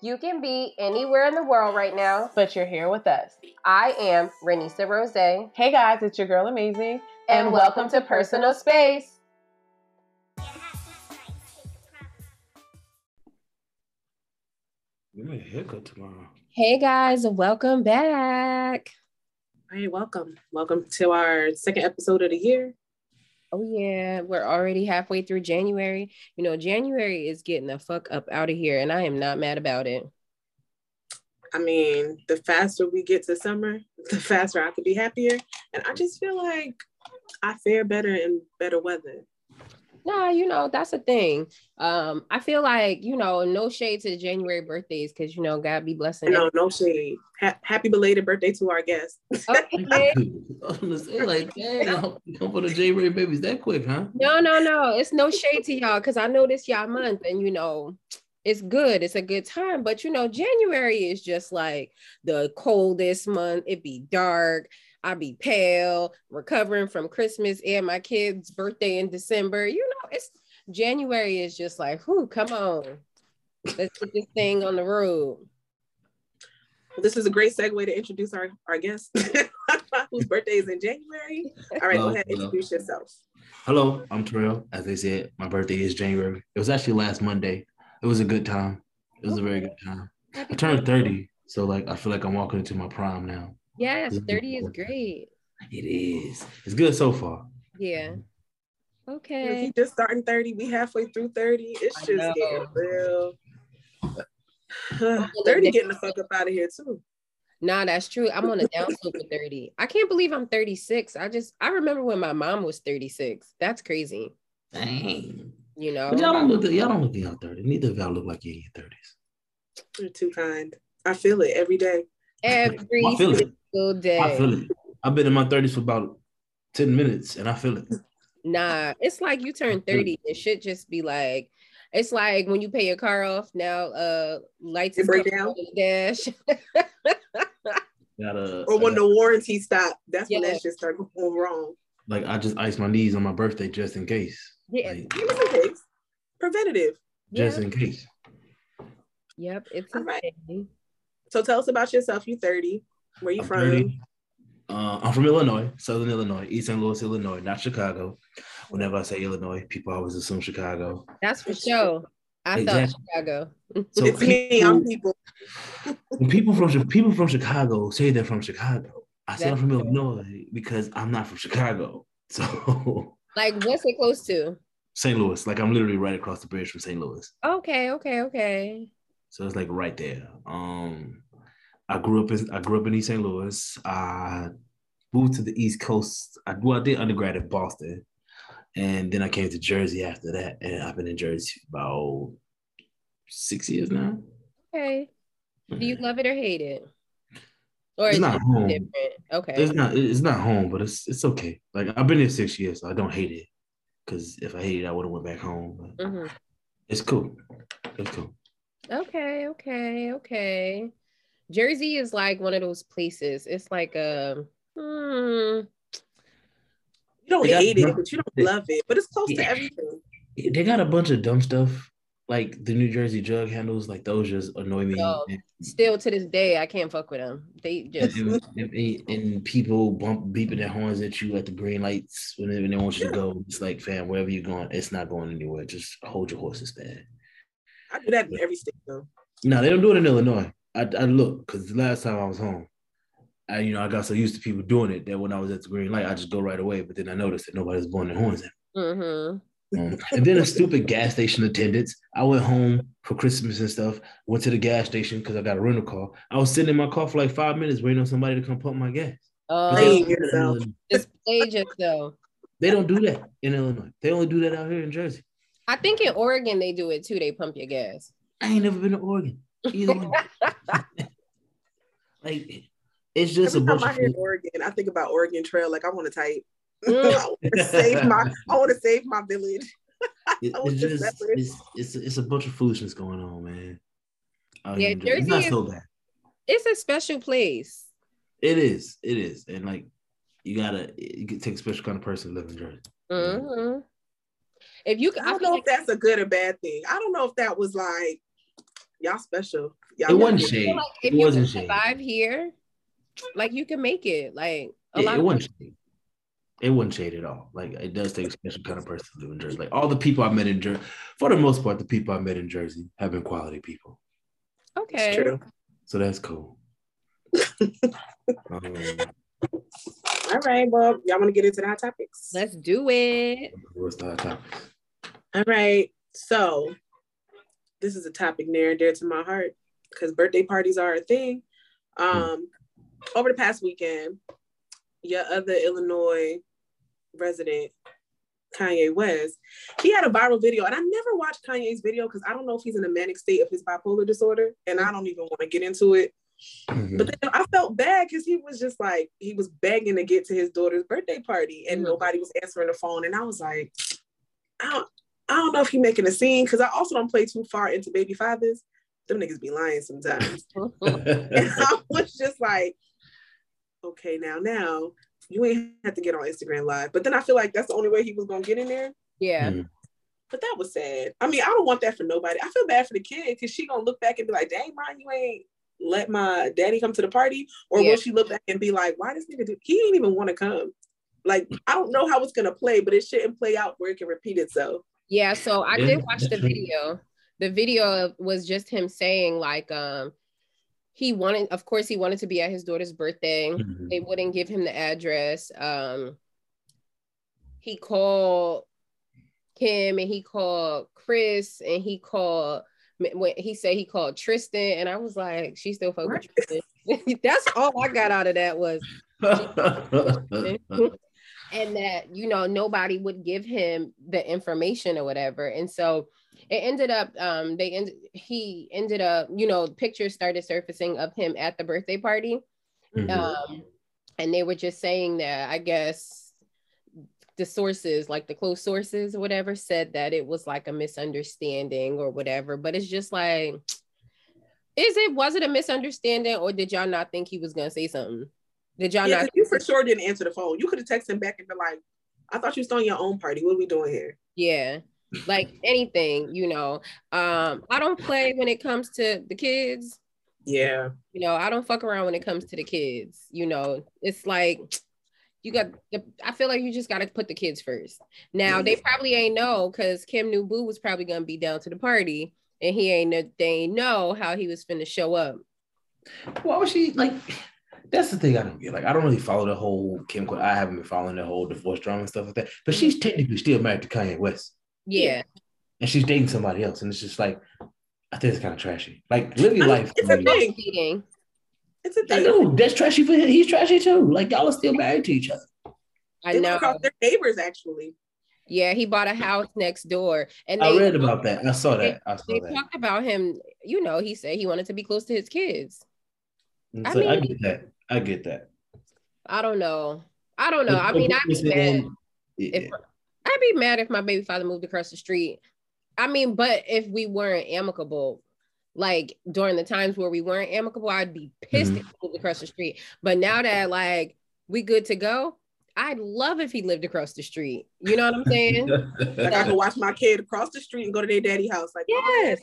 You can be anywhere in the world right now, but you're here with us. I am Renisa Rose. Hey guys, it's your girl Amazing, and, and welcome, welcome to Personal Space. You need a haircut tomorrow. Hey guys, welcome back. Hey, welcome. Welcome to our second episode of the year. Oh yeah, we're already halfway through January. You know, January is getting the fuck up out of here, and I am not mad about it. I mean, the faster we get to summer, the faster I could be happier. And I just feel like I fare better in better weather nah, you know, that's a thing. Um, I feel like, you know, no shade to the January birthdays because you know, God be blessing. No, no shade. Ha- happy belated birthday to our guest. Okay. I was gonna say, like, dang, come for the January babies that quick, huh? No, no, no. It's no shade to y'all because I know this y'all month, and you know, it's good. It's a good time. But you know, January is just like the coldest month. It be dark. I be pale, recovering from Christmas and my kid's birthday in December. You know, it's January is just like, whoo, come on. Let's get this thing on the road. This is a great segue to introduce our, our guest whose birthday is in January. All right, go ahead, introduce yourself. Hello, I'm Terrell. As they said, my birthday is January. It was actually last Monday. It was a good time. It was okay. a very good time. I turned 30, so like I feel like I'm walking into my prime now. Yes, 30 is great. It is. It's good so far. Yeah. Mm-hmm. Okay. If just starting 30, we halfway through 30. It's just getting real. 30 getting the fuck up out of here too. Nah, that's true. I'm on a down slope of 30. I can't believe I'm 36. I just I remember when my mom was 36. That's crazy. Dang. You know, but y'all don't look y'all don't look in your 30s. Neither of y'all look like you're in your 30s. You're too kind. I feel it every day. Every I feel it day. I feel it. I've been in my 30s for about 10 minutes and I feel it. Nah, it's like you turn 30. It should just be like, it's like when you pay your car off now, uh lights break down the dash. Gotta, or when the warranty stop, that's yeah. when that shit start going wrong. Like I just iced my knees on my birthday just in case. Yeah, like, just in case. Preventative. Just yeah. in case. Yep, it's All right. So tell us about yourself. You 30. Where you I'm from? 30. Uh, I'm from Illinois, Southern Illinois, East St. Louis, Illinois, not Chicago. Whenever I say Illinois, people always assume Chicago. That's for sure. I exactly. thought Chicago. So it's people, me. I'm people. when people from people from Chicago say they're from Chicago, I say I'm from Illinois because I'm not from Chicago. So, like, what's it close to? St. Louis. Like, I'm literally right across the bridge from St. Louis. Okay, okay, okay. So it's like right there. Um, I grew up in I grew up in East St. Louis. I moved to the East Coast. I well, I did undergrad in Boston, and then I came to Jersey after that, and I've been in Jersey about six years now. Okay. Do you love it or hate it? Or it's not home. Different? Okay. It's not. It's not home, but it's it's okay. Like I've been here six years, so I don't hate it. Because if I hated it, I would have went back home. Mm-hmm. It's cool. It's cool. Okay. Okay. Okay. Jersey is like one of those places. It's like a hmm. You don't hate it, but you don't love it. But it's close yeah. to everything. They got a bunch of dumb stuff. Like the New Jersey jug handles, like those just annoy me. Oh, still to this day, I can't fuck with them. They just and, and, and, people bump beeping their horns at you at the green lights when they, when they want you to go. It's like, fam, wherever you're going, it's not going anywhere. Just hold your horses, man. I do that in every state though. No, they don't do it in Illinois. I, I look because the last time I was home, I you know I got so used to people doing it that when I was at the green light, I just go right away. But then I noticed that nobody's blowing their horns in. Mm-hmm. Um, and then a stupid gas station attendants. I went home for Christmas and stuff. Went to the gas station because I got a rental car. I was sitting in my car for like five minutes waiting on somebody to come pump my gas. Oh, yourself. Just play yourself. They don't do that in Illinois. They only do that out here in Jersey. I think in Oregon they do it too. They pump your gas. I ain't never been to Oregon. Like it's just Every a bunch time I hear Oregon, I think about Oregon Trail. Like I want to type. Mm. I want to save my. I want to save my village. it, it's just it's, it's it's a bunch of foolishness going on, man. Oh, yeah, Jersey it's not is, so bad. It's a special place. It is. It is, and like you gotta you can take a special kind of person to live in Jersey. Mm-hmm. If you, I don't know if that's a good or bad thing. I don't know if that was like y'all special. Y'all it wasn't shade. Like if it you wasn't can shade. survive here, like you can make it. Like a Yeah, lot it of wasn't shade. It wasn't shade at all. Like it does take a special kind of person to live in Jersey. Like all the people I met in Jersey, for the most part, the people I met in Jersey have been quality people. okay. It's true. So that's cool. um, All right, well, y'all want to get into the hot topics? Let's do it. what's the hot topic? All right. So this is a topic near and dear to my heart because birthday parties are a thing. Um, over the past weekend, your other Illinois resident, Kanye West, he had a viral video, and I never watched Kanye's video because I don't know if he's in a manic state of his bipolar disorder, and I don't even want to get into it. Mhm. But then I felt bad because he was just like he was begging to get to his daughter's birthday party, and Mhm. nobody was answering the phone. And I was like, I don't, I don't know if he making a scene because I also don't play too far into baby fathers. Them niggas be lying sometimes. and I was just like, okay, now, now you ain't have to get on Instagram live. But then I feel like that's the only way he was gonna get in there. yeah. Mhm. But that was sad. I mean, I don't want that for nobody. I feel bad for the kid because she gonna look back and be like, dang, mom, you ain't let my daddy come to the party. Or Yeah. will she look back and be like, why this nigga do he didn't even want to come? Like, I don't know how it's gonna play, but it shouldn't play out where it can repeat itself. Yeah, so I did watch the video. The video was just him saying like um he wanted of course he wanted to be at his daughter's birthday. Mhm. They wouldn't give him the address. Um he called Kim and he called Chris and he called when he said he called Tristan and I was like she still fuck with Tristan. That's all I got out of that was and that you know nobody would give him the information or whatever and so it ended up um they end he ended up you know pictures started surfacing of him at the birthday party Mhm. um and they were just saying that i guess the sources like the close sources or whatever said that it was like a misunderstanding or whatever but it's just like is it was it a misunderstanding or did y'all not think he was gonna say something did y'all Yeah, not you for sure didn't answer the phone. You could have texted him back and been like, I thought you was throwing your own party. What are we doing here? yeah like anything you know um i don't play when it comes to the kids Yeah. you know i don't fuck around when it comes to the kids you know it's like you got the, i feel like you just got to put the kids first now they probably ain't know because kim knew boo was probably gonna be down to the party and he ain't know they ain't know how he was finna show up Why was she like? That's the thing I don't get. Like, I don't really follow the whole Kim. I haven't been following the whole divorce drama and stuff like that. But she's technically still married to Kanye West, yeah and she's dating somebody else, and it's just like, I think it's kind of trashy. Like, live your life. it's a man. thing. Cheating It's a I thing. know that's trashy for him. He's trashy too. Like, y'all are still married to each other. i They know live across their neighbors actually. yeah he bought a house next door and I read about that. I saw that. I saw that. they that. talked about him you know he said he wanted to be close to his kids And I so I, get that. I get that. I don't know. I don't know. I mean, I'd be mad. If, I'd be mad if my baby father moved across the street. I mean, but if we weren't amicable, like during the times where we weren't amicable, I'd be pissed if mm-hmm. he moved across the street. But now that like we good to go, I'd love if he lived across the street. You know what I'm saying? Like I could watch my kid across the street and go to their daddy house. Like, yes.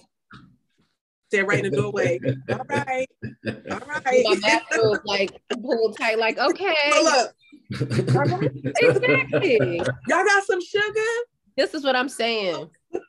stand right in the doorway. All right. All right. My right. bathrobe like pulled tight, like okay, Pull up. exactly. Y'all got some sugar? This is what I'm saying.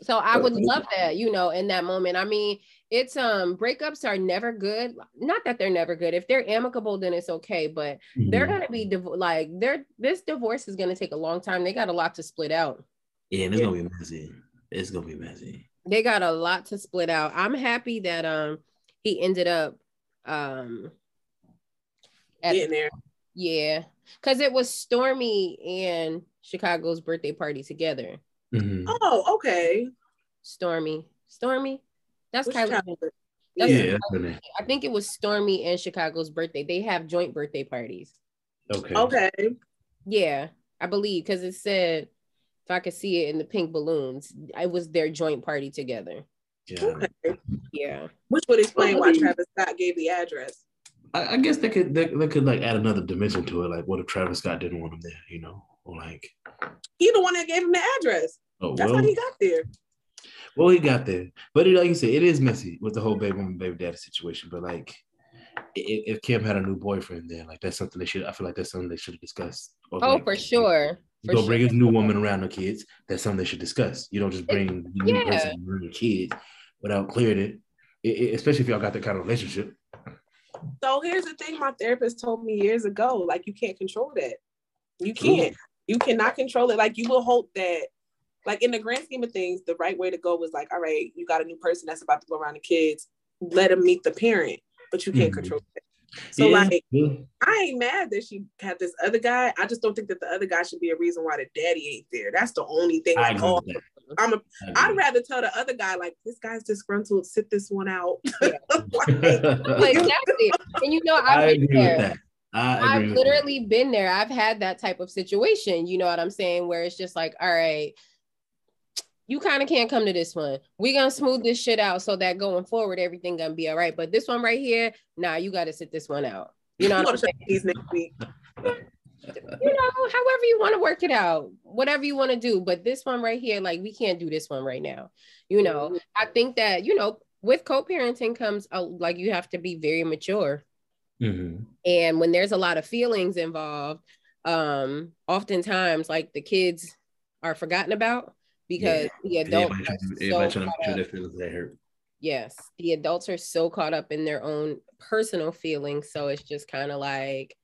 so I would love that, you know, in that moment. I mean, it's um breakups are never good. Not that they're never good. If they're amicable, then it's okay. But they're Mhm. gonna be div- like they're this divorce is gonna take a long time. They got a lot to split out. Yeah, and it's gonna be messy. It's gonna be messy. They got a lot to split out. I'm happy that um he ended up um at Getting there. yeah, because it was Stormi and Chicago's birthday party together. Mhm. Oh, okay. Stormi, Stormi, that's Which Kylie. That's- Yeah, that's the name. I think it was Stormi and Chicago's birthday. They have joint birthday parties. Okay. Okay. Yeah, I believe because it said if I could see it in the pink balloons, it was their joint party together. Yeah. Okay. Yeah. Which would explain Well, why Travis Scott gave the address. I, I guess they could they, they could like add another dimension to it. Like, what if Travis Scott didn't want him there? You know, or like, He the one that gave him the address. oh That's well, how he got there. Well, he got there, but it, like you said, it is messy with the whole baby mom, baby daddy situation. But like, if, if Kim had a new boyfriend, then like that's something they should. I feel like that's something they should have discussed. oh, like, for sure. You go bring his new woman around the kids. That's something they should discuss. You don't just bring the new Yeah. person around your kids without clearing it. It- it- Especially if y'all got that kind of relationship. So here's the thing my therapist told me years ago like, you can't control that. You can't. You cannot control it. Like, you will hope that, like, in the grand scheme of things, the right way to go was like, all right, you got a new person that's about to go around the kids, let them meet the parent, but you can't Mhm. control it. So, Yeah, like, yeah. I ain't mad that she had this other guy. I just don't think that the other guy should be a reason why the daddy ain't there. That's the only thing. I Like, agree oh, with that. I'm a, I I'd rather tell the other guy, like, this guy's disgruntled, sit this one out. Like, exactly. And you know, I've I been agree there. With that. I agree I've with literally been there. I've had that type of situation. You know what I'm saying? Where it's just like, all right, you kind of can't come to this one. We're gonna smooth this shit out so that going forward, everything gonna be all right. But this one right here, nah, you gotta sit this one out. You know what I'm saying? these next week. You know, however you want to work it out, whatever you want to do. But this one right here, like we can't do this one right now. You know, mm-hmm. I think that, you know, with co-parenting comes a, like you have to be very mature. Mhm. and when there's a lot of feelings involved um oftentimes like the kids are forgotten about because the adults Everybody are so everybody trying to caught up- their feelings they hurt. yes the adults are so caught up in their own personal feelings so it's just kind of like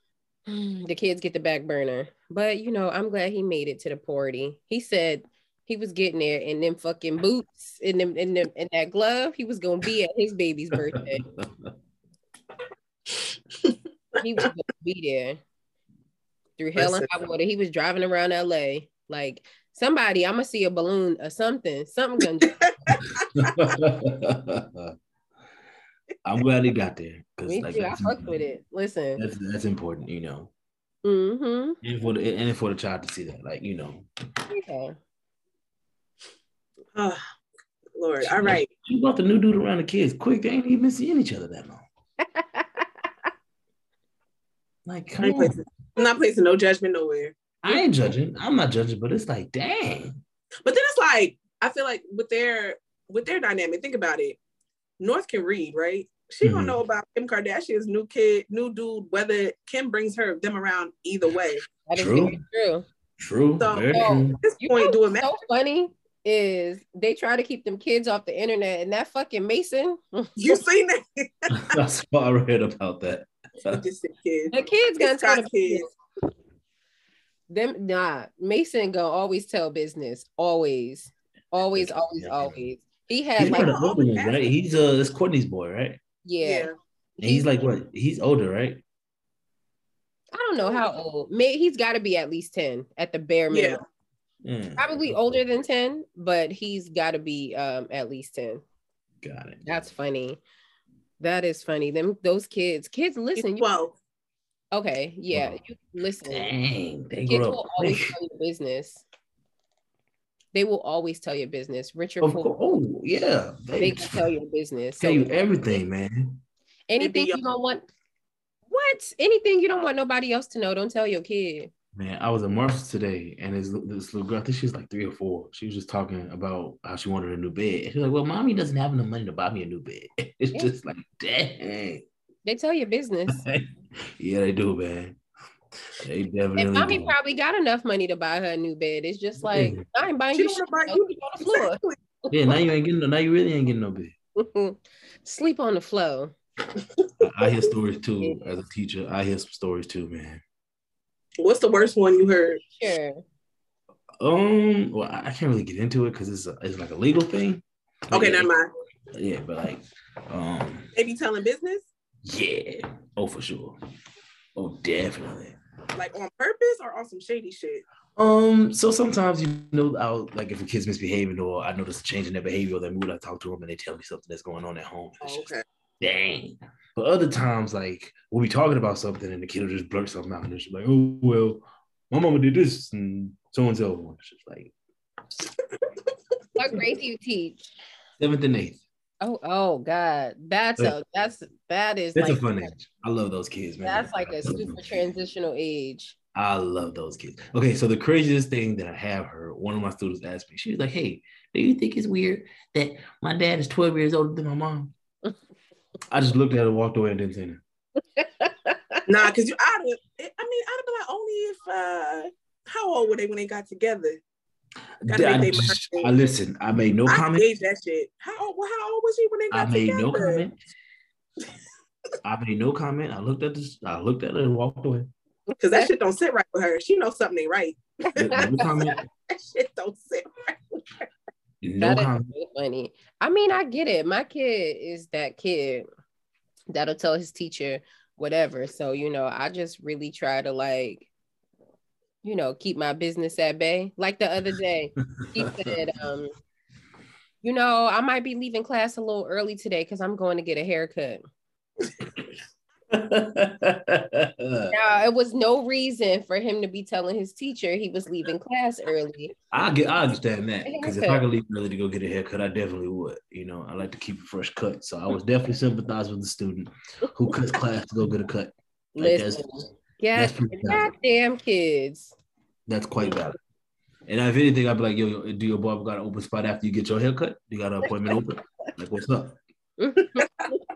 the kids get the back burner. But you know i'm glad he made it to the party. He said he was getting there in them fucking boots in them in them in that glove. He was gonna be at his baby's birthday he was gonna be there through hell and high water. He was driving around LA. Like somebody, I'm gonna see a balloon or something. Something gonna I'm glad he got there. 'cause, me like, too. I that's fucked with it. Listen. That's that's important, you know. Mm-hmm. And for the and for the child to see that, like you know, Okay. Oh, Lord. All right. you brought the new dude around the kids quick. They ain't even seeing each other that long. Like, I come ain't on. placing, I'm not placing no judgment nowhere. I ain't judging. I'm not judging, but it's like, dang. But then it's like, I feel like with their with their dynamic, think about it. North can read, right? She Mhm. don't know about Kim Kardashian's new kid, new dude, whether Kim brings her them around either way. That is True. true. True. So- very true. At this You point, know do it so funny is they try to keep them kids off the internet and that fucking Mason, You seen that? That's what I read about that. Just a kid. the kids gonna It's tell got the kids. them nah Mason gonna always tell business. Always. Always, always, Yeah. always. He He's had one like of the older ones, right? He's uh, it's Kourtney's boy, right? yeah. Yeah. And he's like what? He's older, right? I don't know how old. May he's got to be at least 10 at the bare minimum. Yeah. Probably older than 10, but he's got to be um at least 10. Got it. That's funny. That is funny. Them those kids, kids listen. You, Well, okay, yeah, Wow. you listen. Dang, they Kids grow will always tell your business. They will always tell your business. Richard Of Fool, course. Oh, yeah. they They can tell your business. tell So you everything, man. anything you don't want, what? Anything you don't want nobody else to know, don't tell your kid. Man, I was at Marshall's today, and this, this little girl, I think she was like three or four. She was just talking about how she wanted a new bed. She's like, "Well, mommy doesn't have enough money to buy me a new bed." It's Yeah. just like, dang. They tell your business. yeah, they do, man. They definitely And mommy do. probably got enough money to buy her a new bed. It's just like Yeah. I ain't buying she you shit. want to buy you on the floor. Exactly. Yeah, now you ain't getting no. Now you really ain't getting no bed. Mm-hmm. sleep on the floor. I hear stories too. As a teacher, I hear some stories too, man. What's the worst one you heard? Sure. Um, well, I I can't really get into it because it's a, it's like a legal thing. Okay, Yeah, never mind. Yeah, but like, um, They be telling business yeah, oh for sure, oh definitely. like on purpose or on some shady shit. Um, so sometimes you know, I'll like if a kid's misbehaving or I notice a change in their behavior or their mood, I talk to them and they tell me something that's going on at home. It's Oh, just, okay. dang. But other times, like we'll be talking about something and the kid will just blurt something out and it's like, oh well, my mama did this and so and so. It's just like What grade do you teach? seventh and eighth. Oh, oh God. That's a that's that is That's like a fun age. I love those kids, man. that's like a super transitional age. I love those kids. Okay, so the craziest thing that I have heard, one of my students asked me, she was like, Hey, do you think it's weird that my dad is 12 years older than my mom? I just looked at her, walked away, and didn't say nothing. nah, because you I'd I mean, I'd have been like, only if uh how old were they when they got together? I, just, I listen. I made no I comment. that shit. How old? How old was he when they got I made together? no comment. I made no comment. I looked at this. I looked at it and walked away. Because that shit don't sit right with her. She knows something ain't right. No comment. that shit don't sit right with her. No that comment. is funny. I mean, I get it. My kid is that kid that'll tell his teacher whatever. So you know, I just really try to like you know, keep my business at bay. Like the other day, he said, um, you know, I might be leaving class a little early today because I'm going to get a haircut. now, it was no reason for him to be telling his teacher he was leaving class early. I get, I understand that because if I could leave early to go get a haircut, I definitely would. You know, I like to keep a fresh cut, so I was definitely sympathize with the student who cuts class to go get a cut. Like Listen, yeah, goddamn kids. That's quite valid. And if anything, I'd be like, yo, do your barber got an open spot after you get your haircut? You got an appointment open? Like, what's up?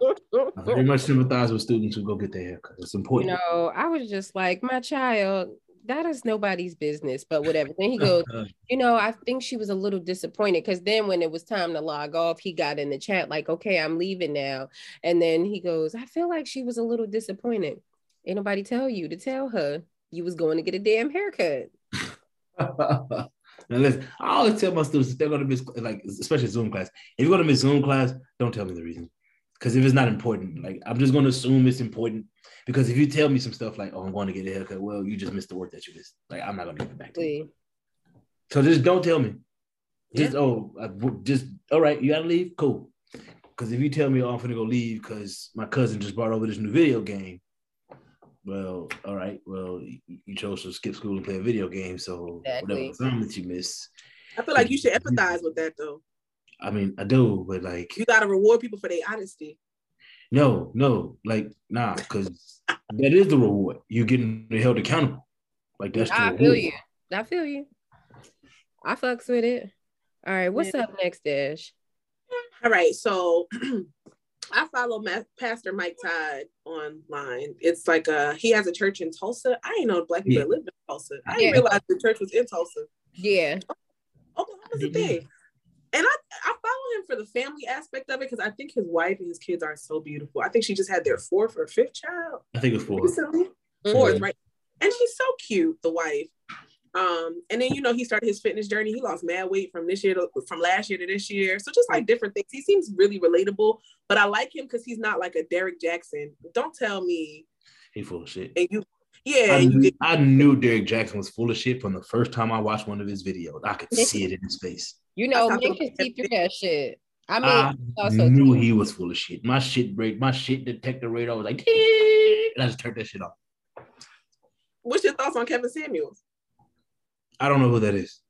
I very much sympathize with students who go get their haircut. It's important. You know, I was just like, my child, that is nobody's business, but whatever. Then he goes, you know, I think she was a little disappointed because then when it was time to log off, he got in the chat like, okay, I'm leaving now. And then he goes, I feel like she was a little disappointed. Ain't nobody tell you to tell her you was going to get a damn haircut. now listen, I always tell my students if they're going to miss, like especially Zoom class, if you're going to miss Zoom class, don't tell me the reason. Because if it's not important, like I'm just going to assume it's important. Because if you tell me some stuff like, "Oh, I'm going to get a haircut," well, you just missed the work that you missed. Like I'm not going to give it back to you. So just don't tell me. Just yeah. oh, I, just all right. You got to leave. Cool. Because if you tell me, "Oh, I'm going to go leave," because my cousin just brought over this new video game, well, all right. Well, you chose to skip school and play a video game, so exactly. whatever assignments you miss. I feel like you should empathize with that, though. I mean, I do, but like you gotta reward people for their honesty. No, no, like nah, because that is the reward. You getting held accountable. Like that's. I feel you. I feel you. I fucks with it. All right, what's yeah. up next, Dash? All right, so I follow Ma- Pastor Mike Todd online. It's like uh he has a church in Tulsa. I didn't know black people yeah. lived in Tulsa. I didn't realize the church was in Tulsa. Yeah. oh Oklahoma's a thing. And I, I follow him for the family aspect of it because I think his wife and his kids are so beautiful. I think she just had their fourth or fifth child. I think it's fourth. Recently. Mm-hmm. Fourth, right? And she's so cute, the wife. Um, and then you know he started his fitness journey. He lost mad weight from this year to from last year to this year. So just like different things. He seems really relatable, but I like him because he's not like a Derrick Jaxn. Don't tell me he full of shit. And you yeah, I, knew, I knew Derrick Jaxn was full of shit from the first time I watched one of his videos. I could see it in his face. You know, man can see through that shit. I mean, I also knew he was full of shit. My shit break, my shit detector radar was like, and I just turned that shit off. What's your thoughts on Kevin Samuels? I don't know who that is.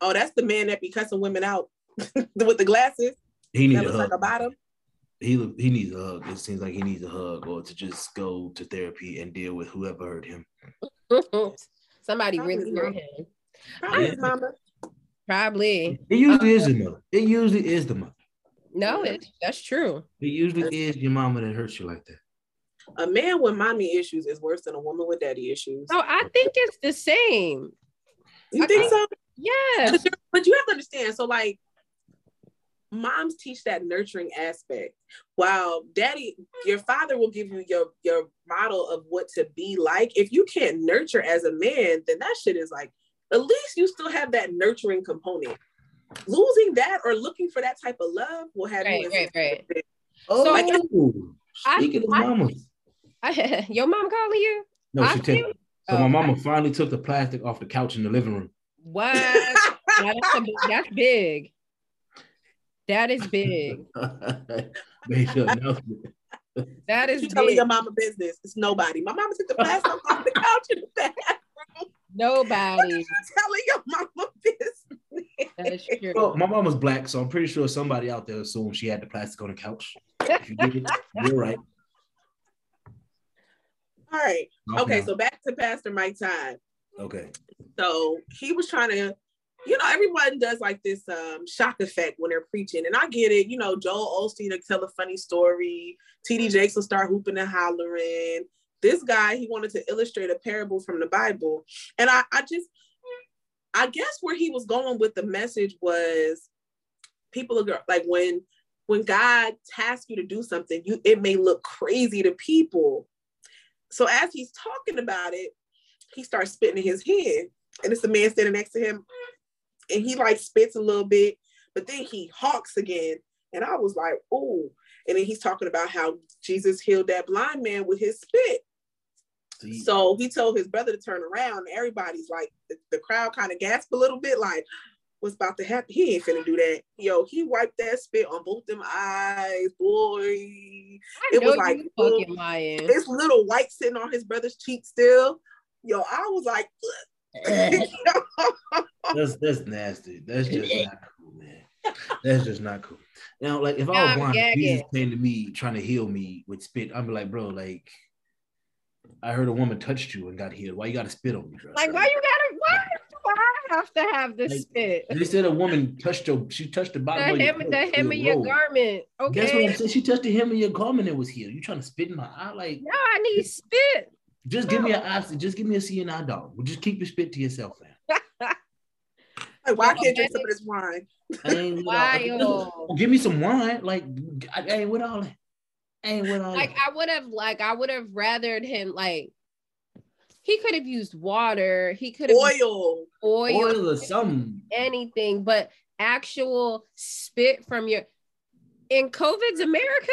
Oh, that's the man that be cussing women out with the glasses. He needs a hug. Like a bottom. He he needs a hug. It seems like he needs a hug or to just go to therapy and deal with whoever hurt him. Somebody Probably really hurt him. Probably his mama. Probably. It usually is um, the mother. It usually is the mother. No, it, that's true. It usually is your mama that hurts you like that. A man with mommy issues is worse than a woman with daddy issues. No, I think it's the same. You think so? Yeah. But, but, you have to understand. So, like, moms teach that nurturing aspect. While daddy, your father will give you your your model of what to be like. If you can't nurture as a man, then that shit is like. At least you still have that nurturing component. Losing that or looking for that type of love will have right, you. Right, right, right. Oh, so, like, speaking I, of mamas. I, your mom calling you? No, she took. So oh, my mama finally took the plastic off the couch in the living room. What? that's, a, that's big. That is big. that is you telling your mama business. It's nobody. My mama took the plastic off the couch in the bathroom. Nobody. telling your mama business. That is true. Well, my mom was black, so I'm pretty sure somebody out there assumed she had the plastic on the couch. If you did it, you're right. All right. Okay, so back to Pastor Mike Todd. Okay. So he was trying to, you know, everyone does like this um shock effect when they're preaching. And I get it, you know, Joel Osteen will tell a funny story, TD Jakes will start hooping and hollering. This guy, he wanted to illustrate a parable from the Bible. And I, I just I guess where he was going with the message was people are like when when God tasks you to do something, you it may look crazy to people. So as he's talking about it, he starts spitting in his head, and it's a man standing next to him, and he like spits a little bit, but then he hawks again, and I was like, oh. And then he's talking about how Jesus healed that blind man with his spit. So he told his brother to turn around. everybody's like, the, the crowd kind of gasped a little bit, like, what's about to happen? He ain't finna do that. Yo, he wiped that spit on both them eyes, boy. I it was like little, it's little white sitting on his brother's cheek still. Yo, I was like, that's that's nasty. That's just not cool, man. That's just not cool. Now, like if I was blind, Jesus came to me trying to heal me with spit, I'd be like, bro, like I heard a woman touched you and got healed. Why you gotta spit on me, bro? Like, why you gotta why do I have to have this like, spit? They said a woman touched your she touched the bottom the of hem, the hem of your garment. Okay. That's what I'm saying. She touched the hem of your garment and was healed. You trying to spit in my eye? Like no, I need spit. Just no. give me an eye, just give me a seeing eye dog. Just keep your spit to yourself, man. like, why can't you drink some of this wine? I ain't Wild. Give me some wine. Like I, I ain't with all that ain't what I like. I would have like I would have rathered him like he could have used water. He could have oil, oil, oil or something, anything, but actual spit from your in COVID's America.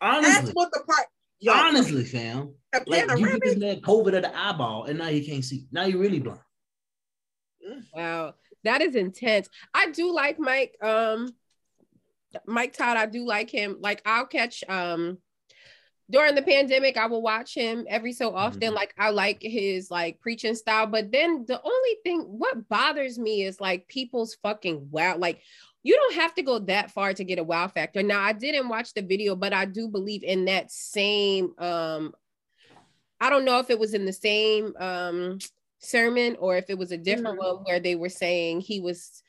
Honestly, that's what the part. Yo, honestly, fam, like you just had COVID of the eyeball, and now you can't see. Now you're really blind. Wow, that is intense. I do like Mike. Um, Mike Todd, I do like him. Like I'll catch um during the pandemic, I will watch him every so often. Mm-hmm. Like I like his like preaching style. But then the only thing what bothers me is like people's fucking wow. Like you don't have to go that far to get a wow factor. Now I didn't watch the video, but I do believe in that same um I don't know if it was in the same um sermon or if it was a different mm-hmm. one where they were saying he was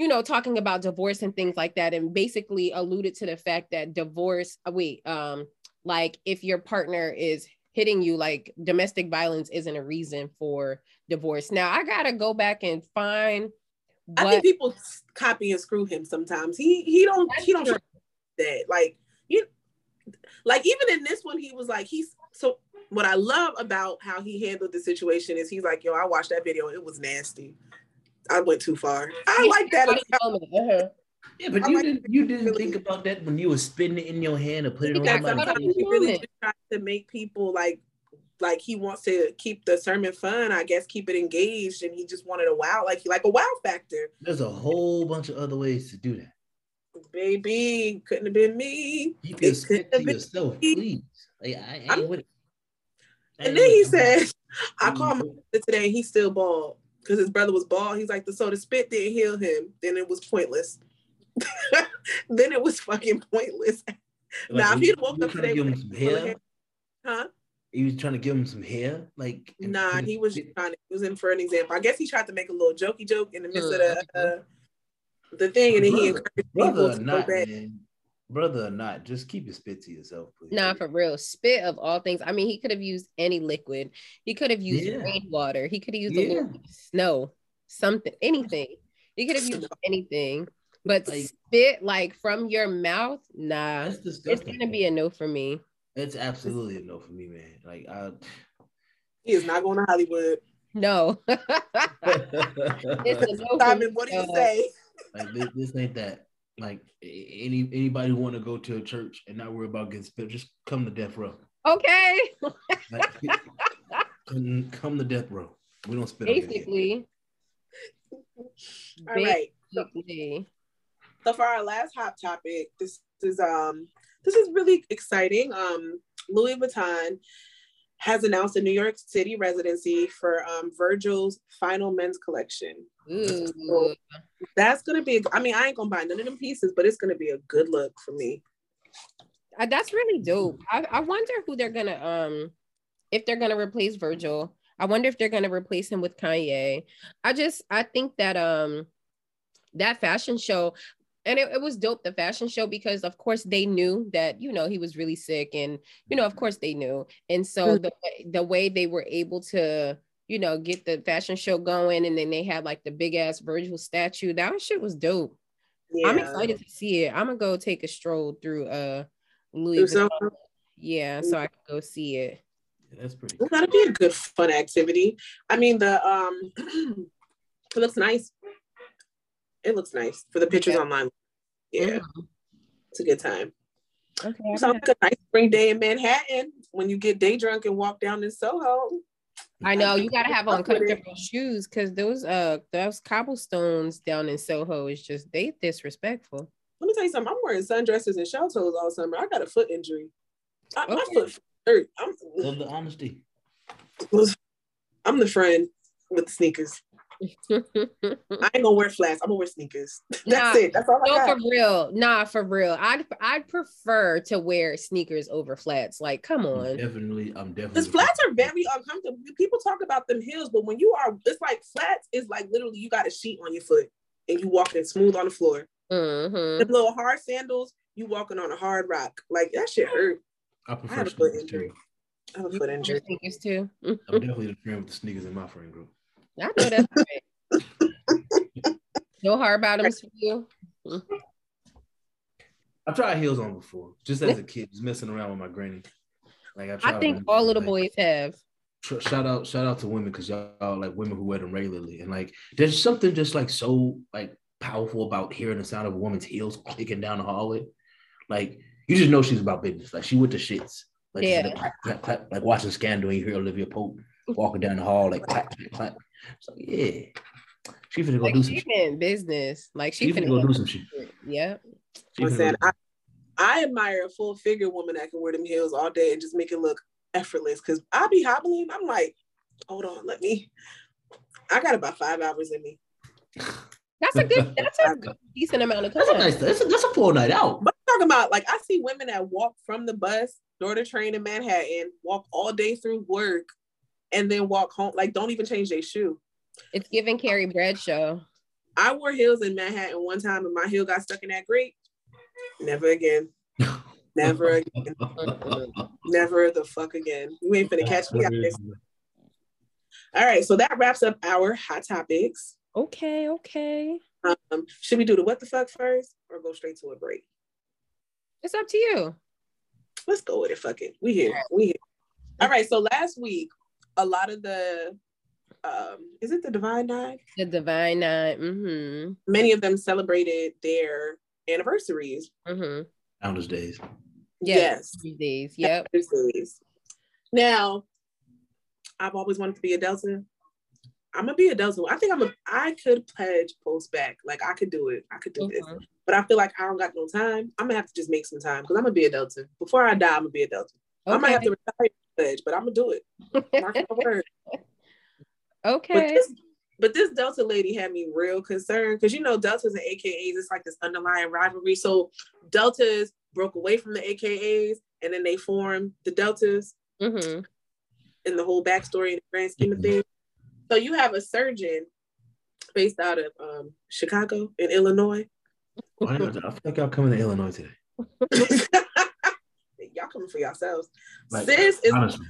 you know, talking about divorce and things like that, and basically alluded to the fact that divorce, uh, wait, um, like if your partner is hitting you, like domestic violence isn't a reason for divorce. Now I gotta go back and find. What... I think people copy and screw him sometimes. He he don't That's he don't that like you like even in this one he was like he's so what I love about how he handled the situation is he's like yo I watched that video it was nasty I went too far. I like that. Uh-huh. Yeah, but I you like didn't you didn't really, think about that when you were spinning it in your hand and putting it on sometimes he really just tries to make people like like he wants to keep the sermon fun, I guess keep it engaged, and he just wanted a wow, like he like a wow factor. There's a whole bunch of other ways to do that. Baby, couldn't have been me. Keep your spit to yourself, me. please. Like, I, I ain't with it. And then he says, I called my today and he's still bald because his brother was bald. He's like, the so the spit didn't heal him. Then it was pointless. then it was fucking pointless. Like, now, if he'd woke up today, give him some hair, huh? He was trying to give him some hair, like nah. He was just trying to. He was in for an example. I guess he tried to make a little jokey joke in the midst of the uh, the thing, and then he encouraged people to not, man brother or not, just keep your spit to yourself, please. Nah, for real. Spit of all things. I mean, he could have used any liquid. He could have used yeah. rainwater. He could have used yeah. snow, something, anything. He could have used anything. But like, spit like from your mouth, nah. It's gonna be a no for me. It's absolutely a no for me, man. Like I he is not going to Hollywood. No. it's a no Simon, what do you uh, say? Like this, this ain't that. Like any anybody who want to go to a church and not worry about getting spit, just come to death row. Okay. like, come, come to death row. We don't spit. Basically. All right. So, so for our last hot topic, this is um this is really exciting. Um, Louis Vuitton has announced a New York City residency for um, Virgil's final men's collection. So that's gonna be. I mean, I ain't gonna buy none of them pieces, but it's gonna be a good look for me. Uh, that's really dope. I, I wonder who they're gonna um if they're gonna replace Virgil. I wonder if they're gonna replace him with Kanye. I just I think that um that fashion show and it, it was dope the fashion show because of course they knew that you know he was really sick and you know of course they knew. And so the the way they were able to you know get the fashion show going and then they had like the big ass Virgil statue that shit was dope. Yeah. I'm excited to see it. I'm gonna go take a stroll through uh Louis Vuitton. yeah so I can go see it. Yeah, that's pretty cool. that'll be a good fun activity. I mean the um it looks nice it looks nice for the pictures yeah. online. Yeah, mm-hmm. it's a good time. Okay. Sounds like a nice spring day in Manhattan when you get day drunk and walk down in Soho. I know you gotta have on comfortable shoes because those uh those cobblestones down in Soho is just they disrespectful. Let me tell you something. I'm wearing sundresses and shell toes all summer. I got a foot injury. I, okay. My foot hurt. I'm Love the honesty. I'm the friend with the sneakers. I ain't gonna wear flats. I'm gonna wear sneakers. That's nah, it. That's all I no, got. for real. Nah, for real. I'd I'd prefer to wear sneakers over flats. Like, come on. I'm definitely, I'm definitely. Because flats are very uncomfortable. People talk about them heels, but when you are, it's like flats is like literally you got a sheet on your foot and you walking smooth on the floor. Mm-hmm. The little hard sandals, you walking on a hard rock. Like that shit hurt. I prefer I have a foot injury. I have a foot injury. Sneakers too. I'm definitely the friend with the sneakers in my friend group. I know that's right. no hard bottoms for you. Mm-hmm. I've tried heels on before, just as a kid, just messing around with my granny. Like I, I think all of the boys have. Shout out, shout out to women because y'all like women who wear them regularly, and like there's something just like so like powerful about hearing the sound of a woman's heels clicking down the hallway. Like you just know she's about business. Like she with the shits. Like, yeah. clap, clap, clap, like watching Scandal, and you hear Olivia Pope walking down the hall, like clap, clap, clap. So yeah, she finna go like do some shit. in business. Like she, she finna, finna go do some shit. Yeah. I'm saying I, I admire a full figure woman that can wear them heels all day and just make it look effortless. Cause I be hobbling. I'm like, hold on, let me. I got about five hours in me. That's a good. That's a decent amount of time. That's a nice. That's a, that's a full night out. But I'm talking about like I see women that walk from the bus, door to train in Manhattan, walk all day through work, and then walk home. Like, don't even change their shoe. It's giving Carrie Bradshaw. I wore heels in Manhattan one time, and my heel got stuck in that grate. Never again. Never again. Never the fuck again. You ain't finna catch me out this. All right, so that wraps up our hot topics. Okay, okay. Um, should we do the what the fuck first or go straight to a break? It's up to you. Let's go with it. Fuck it. We here. We here. All right. So last week a lot of the um is it the divine nine? The divine 9 mm-hmm. many of them celebrated their anniversaries. Mm-hmm. founders days. Yes, yes. days yep. Days. now i've always wanted to be a delta. I'm gonna be a delta. I think i'm a i could pledge post back. Like i could do it. I could do mm-hmm. this but i feel like i don't got no time. I'm gonna have to just make some time because i'm gonna be a delta. Before i die i'm gonna be a delta okay. i might have to retire pledge, but I'm gonna do it. okay. But this, but this Delta lady had me real concerned because you know Deltas and AKAs, it's like this underlying rivalry. So Deltas broke away from the AKAs and then they formed the Deltas. Mm-hmm. And the whole backstory in the grand scheme of mm-hmm. things. So you have a surgeon based out of um, Chicago in Illinois. Why not? I feel like y'all coming to Illinois today. y'all coming for yourselves. Like, sis is honestly.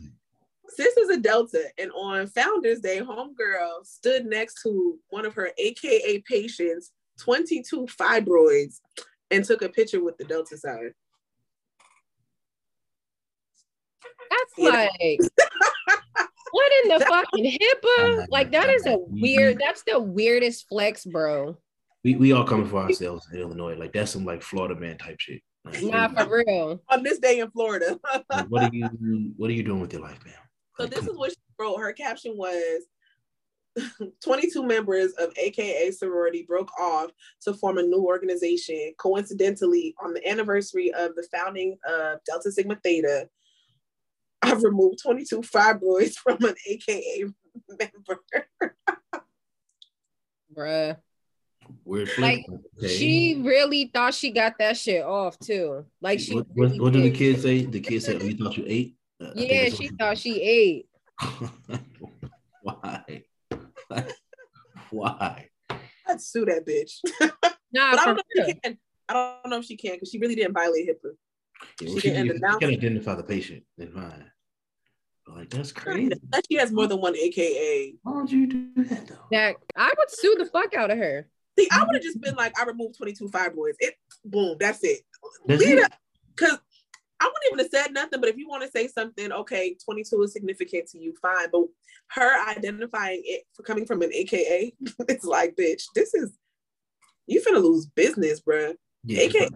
sis is a Delta, and on Founders Day, homegirl stood next to one of her AKA patients, 22 fibroids, and took a picture with the Delta sign. That's like what in the fucking HIPAA? Like that is a weird. That's the weirdest flex, bro. We we all coming for ourselves in Illinois. Like that's some like Florida man type shit. Not for real. On this day in Florida. what are you What are you doing with your life, man? So this is what she wrote. Her caption was 22 members of AKA sorority broke off to form a new organization, coincidentally, on the anniversary of the founding of Delta Sigma Theta. I've removed 22 fibroids from an AKA member. Bruh. Weird like okay. she really thought she got that shit off too. Like she. What, what, what did the kids say? The kids said, "Oh, you thought you ate." Uh, yeah, she thought she ate. Why? Why? I'd sue that bitch. Nah, but I don't know if she can. I don't know if she can because she really didn't violate HIPAA. Yeah, well, she, she, didn't can, can identify the patient, then fine. Like that's crazy. That she has more than one AKA. Why would you do that though? That I would sue the fuck out of her. See, I would have mm-hmm. just been like, I removed 22 fibroids. It boom, that's it. Because I wouldn't even have said nothing, but if you want to say something, okay, 22 is significant to you, fine. But her identifying it for coming from an AKA, it's like, bitch, this is you finna lose business, bruh. Yeah, AKA.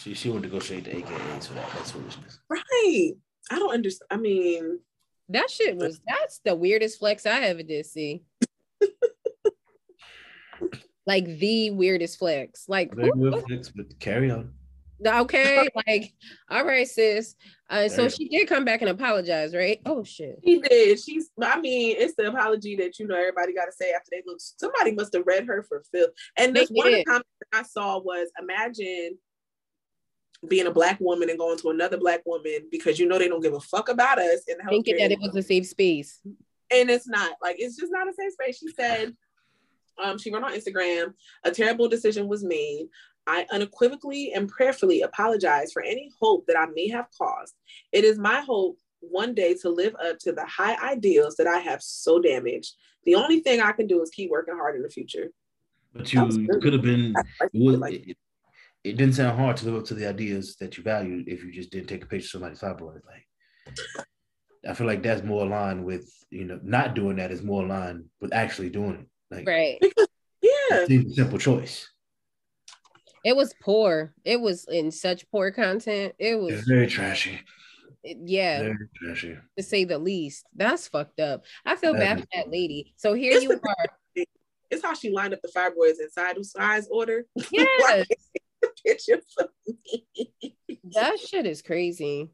She she went to go straight to AKAs for that. That's foolishness. Right. I don't understand. I mean, that shit was that's the weirdest flex I ever did see. Like the weirdest flex. Like flex, but carry on. Okay, like, all right, sis. Uh, so she did come back and apologize, right? Oh shit. She did. She's I mean, it's the apology that you know everybody gotta say after they look. Somebody must have read her for filth. And this one of the comments I saw was imagine being a black woman and going to another black woman because you know they don't give a fuck about us and thinking that it was a safe space. And it's not like it's just not a safe space. She said, um, she wrote on Instagram, a terrible decision was made. I unequivocally and prayerfully apologize for any hope that I may have caused. It is my hope one day to live up to the high ideals that I have so damaged. The only thing I can do is keep working hard in the future. But you could have been, it, it didn't sound hard to live up to the ideas that you valued if you just didn't take a picture of somebody's fibroid. Like, I feel like that's more aligned with you know not doing that is more aligned with actually doing it. Like, right? yeah, it's a simple choice. It was poor. It was in such poor content. It was it's very trashy. It, yeah, very trashy to say the least. That's fucked up. I feel that bad for that lady. So here it's you are. It's how she lined up the fibroids inside of size order. Yes picture for me. That shit is crazy.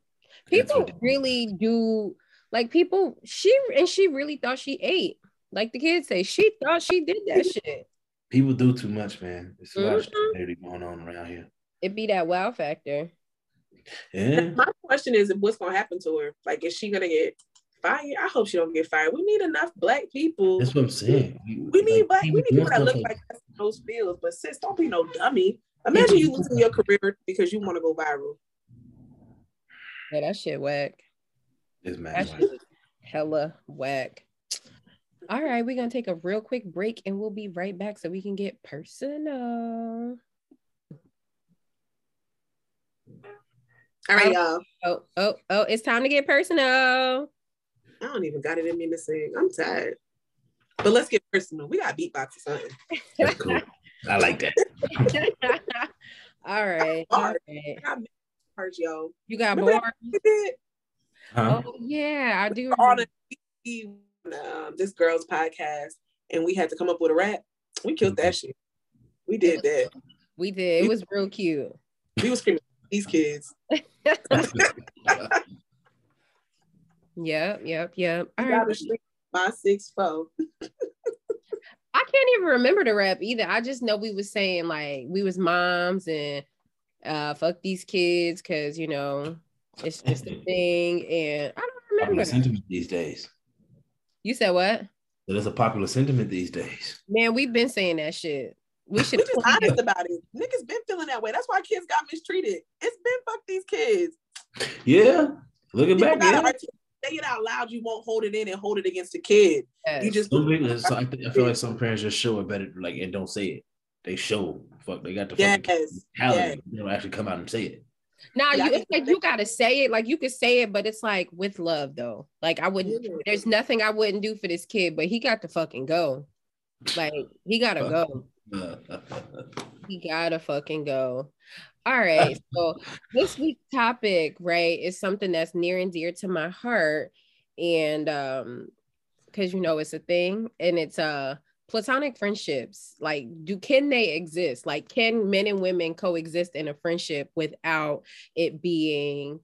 People really do like people. She and she really thought she ate. Like the kids say, she thought she did that shit. People do too much, man. It's a mm-hmm. lot of mm-hmm. going on around here. It be that wow factor. Yeah. My question is, what's gonna happen to her? Like, is she gonna get fired? I hope she don't get fired. We need enough black people. That's what I'm saying. We, we need like, black. We need people that look like those fields. But sis, don't be no dummy. Imagine you losing your career because you want to go viral. Yeah, that shit whack. It's mad. hella whack. All right, we're gonna take a real quick break and we'll be right back so we can get personal. All right, oh, y'all. Oh, oh, oh, it's time to get personal. I don't even got it in me to sing. I'm tired. But let's get personal. We got beatbox or something. That's cool. I like that. All right. All right. Bars, yo. You got more? Huh? Oh yeah, I do. On um, this girl's podcast, and we had to come up with a rap. We killed that shit. We did that. We did. It was real cute. We was screaming these kids. yep, yep, yep. All right. My six four. I can't even remember the rap either. I just know we was saying like we was moms and uh fuck these kids because you know it's just a thing and I don't remember popular sentiment these days. You said what? That is a popular sentiment these days. Man, we've been saying that shit. We should be honest about it. Niggas been feeling that way. That's why kids got mistreated. It's been fuck these kids. Yeah. Looking back, yeah say it out loud, you won't hold it in and hold it against the kid. Yes. You just so I, feel like some parents just show it better, like and don't say it. They show fuck. They got the yes. fucking yes. They don't actually come out and say it. Now you it's like you gotta say it, like you could say it, but it's like with love though. Like I wouldn't. Yeah. There's nothing I wouldn't do for this kid, but he got to fucking go. Like he gotta go. he gotta fucking go. All right. So this week's topic, right, is something that's near and dear to my heart. And um, because you know it's a thing, and it's uh platonic friendships. Like, do can they exist? Like, can men and women coexist in a friendship without it being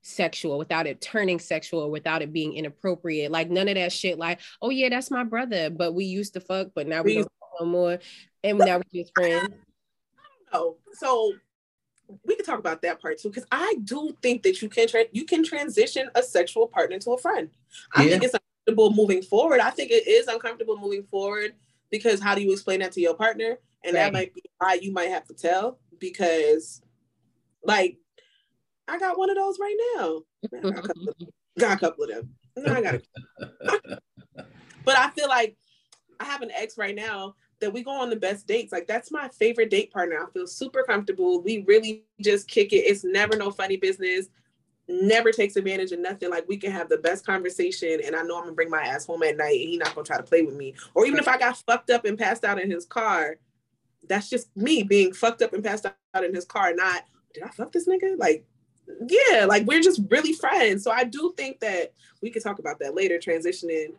sexual, without it turning sexual, without it being inappropriate? Like none of that shit, like, oh yeah, that's my brother, but we used to fuck, but now we don't no more. And now we're just friends. Oh, so we can talk about that part too, because I do think that you can tra- you can transition a sexual partner to a friend. I yeah. think it's uncomfortable moving forward. I think it is uncomfortable moving forward because how do you explain that to your partner? And right. that might be why you might have to tell because, like, I got one of those right now. I got, a couple of, got a couple of them. No, I got it. but I feel like I have an ex right now that we go on the best dates. Like that's my favorite date partner. I feel super comfortable. We really just kick it. It's never no funny business. Never takes advantage of nothing. Like we can have the best conversation, and I know I'm gonna bring my ass home at night, and he's not gonna try to play with me. Or even if I got fucked up and passed out in his car, that's just me being fucked up and passed out in his car. Not did I fuck this nigga? Like yeah, like we're just really friends. So I do think that we could talk about that later, transitioning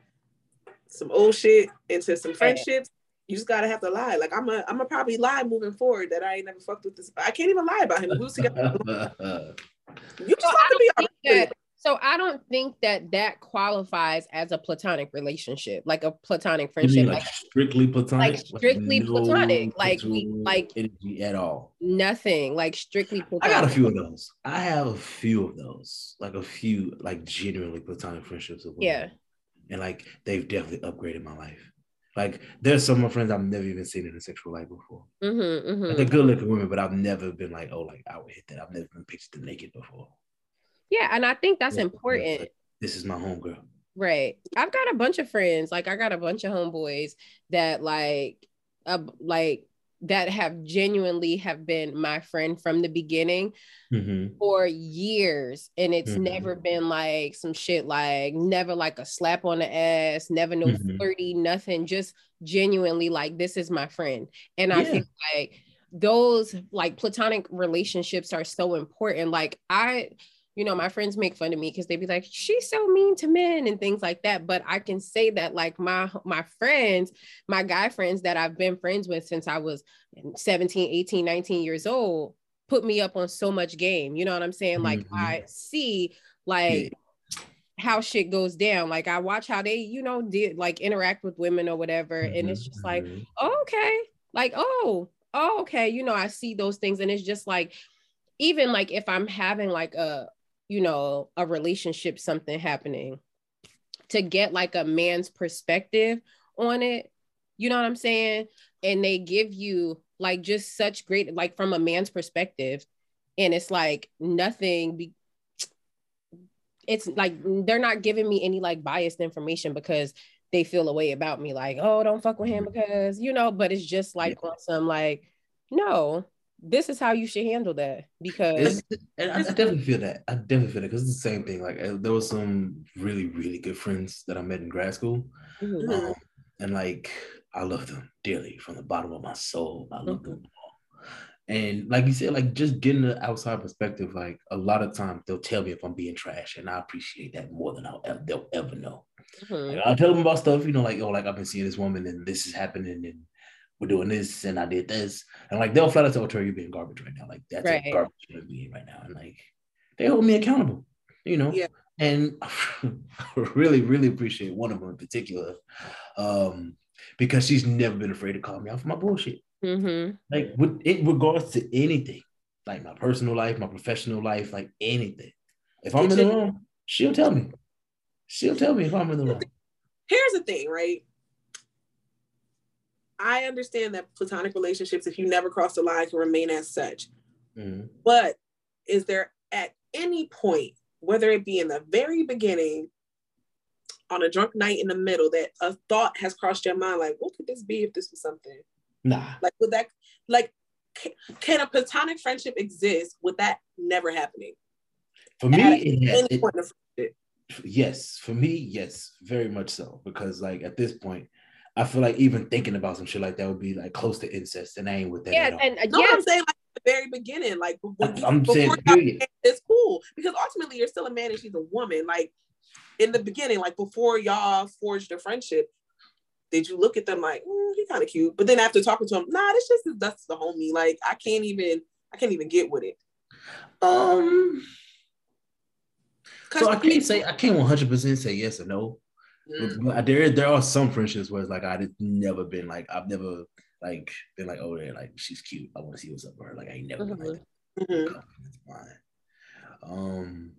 some old shit into some friendships you just gotta have to lie. Like I'm a I'm a probably lie moving forward that I ain't never fucked with this. I can't even lie about him. We was together. You just have to be that, so I don't think that that qualifies as a platonic relationship, like a platonic friendship, like, like, strictly platonic, like strictly like platonic, like we like energy at all. Nothing, like strictly platonic. I got a few of those. I have a few of those, like a few, like genuinely platonic friendships. yeah, and like they've definitely upgraded my life. Like there's some of my friends I've never even seen in a sexual life before. Mm-hmm, mm-hmm. Like they're good looking women, but I've never been like, oh, like I would hit that. I've never been pictured naked before. Yeah, and I think that's yeah, important. Like, this is my homegirl. Right. I've got a bunch of friends. Like I got a bunch of homeboys that like, uh, like that have genuinely have been my friend from the beginning mm-hmm. for years and it's mm-hmm. never been like some shit like never like a slap on the ass never no mm-hmm. flirty nothing just genuinely like this is my friend and yeah. i think like those like platonic relationships are so important like i you know, my friends make fun of me because they be like, she's so mean to men and things like that. But I can say that like my my friends, my guy friends that I've been friends with since I was 17, 18, 19 years old, put me up on so much game. You know what I'm saying? Like mm-hmm. I see like yeah. how shit goes down. Like I watch how they, you know, did like interact with women or whatever. Mm-hmm. And it's just like, oh, okay. Like, oh, oh, okay. You know, I see those things. And it's just like, even like if I'm having like a you know, a relationship, something happening, to get like a man's perspective on it. You know what I'm saying? And they give you like just such great, like from a man's perspective. And it's like nothing. Be- it's like they're not giving me any like biased information because they feel a way about me, like, oh, don't fuck with him mm-hmm. because, you know, but it's just like yeah. on some like, no, this is how you should handle that because and I, I, definitely feel that I definitely feel that because it's the same thing. Like there was some really really good friends that I met in grad school, mm-hmm. um, and like I love them dearly from the bottom of my soul. I love mm-hmm. them all. And like you said, like just getting the outside perspective, like a lot of times they'll tell me if I'm being trash, and I appreciate that more than I'll they'll ever know. Mm-hmm. Like, I'll tell them about stuff, you know, like oh, like I've been seeing this woman and this is happening, and we're doing this and I did this. And like they'll flat out tell you're being garbage right now. Like that's right. a garbage human being right now. And like they hold me accountable, you know? Yeah. And I really, really appreciate one of them in particular. Um, because she's never been afraid to call me out for my bullshit. Mm-hmm. Like with in regards to anything, like my personal life, my professional life, like anything. If I'm in the wrong, she'll tell me. She'll tell me if I'm in the wrong. Here's the thing, right? I understand that platonic relationships, if you never cross the line, can remain as such. Mm-hmm. But is there at any point, whether it be in the very beginning, on a drunk night in the middle, that a thought has crossed your mind, like, what could this be if this was something? Nah. Like, would that, like, can a platonic friendship exist with that never happening? For me, it, it, it, yes. For me, yes, very much so. Because, like, at this point, I feel like even thinking about some shit like that would be like close to incest, and I ain't with that. Yeah, and uh, no, yeah. I'm saying like the very beginning, like when, I'm saying it's cool because ultimately you're still a man and she's a woman. Like in the beginning, like before y'all forged a friendship, did you look at them like mm, he kind of cute? But then after talking to him, nah, this just that's the homie. Like I can't even I can't even get with it. Um. So I can't say I can't 100 percent say yes or no Mm. there there are some friendships where it's like I've never been like I've never like been like oh yeah like she's cute I want to see what's up with her like I ain't never mm-hmm. been like mm-hmm. Mm-hmm. Um,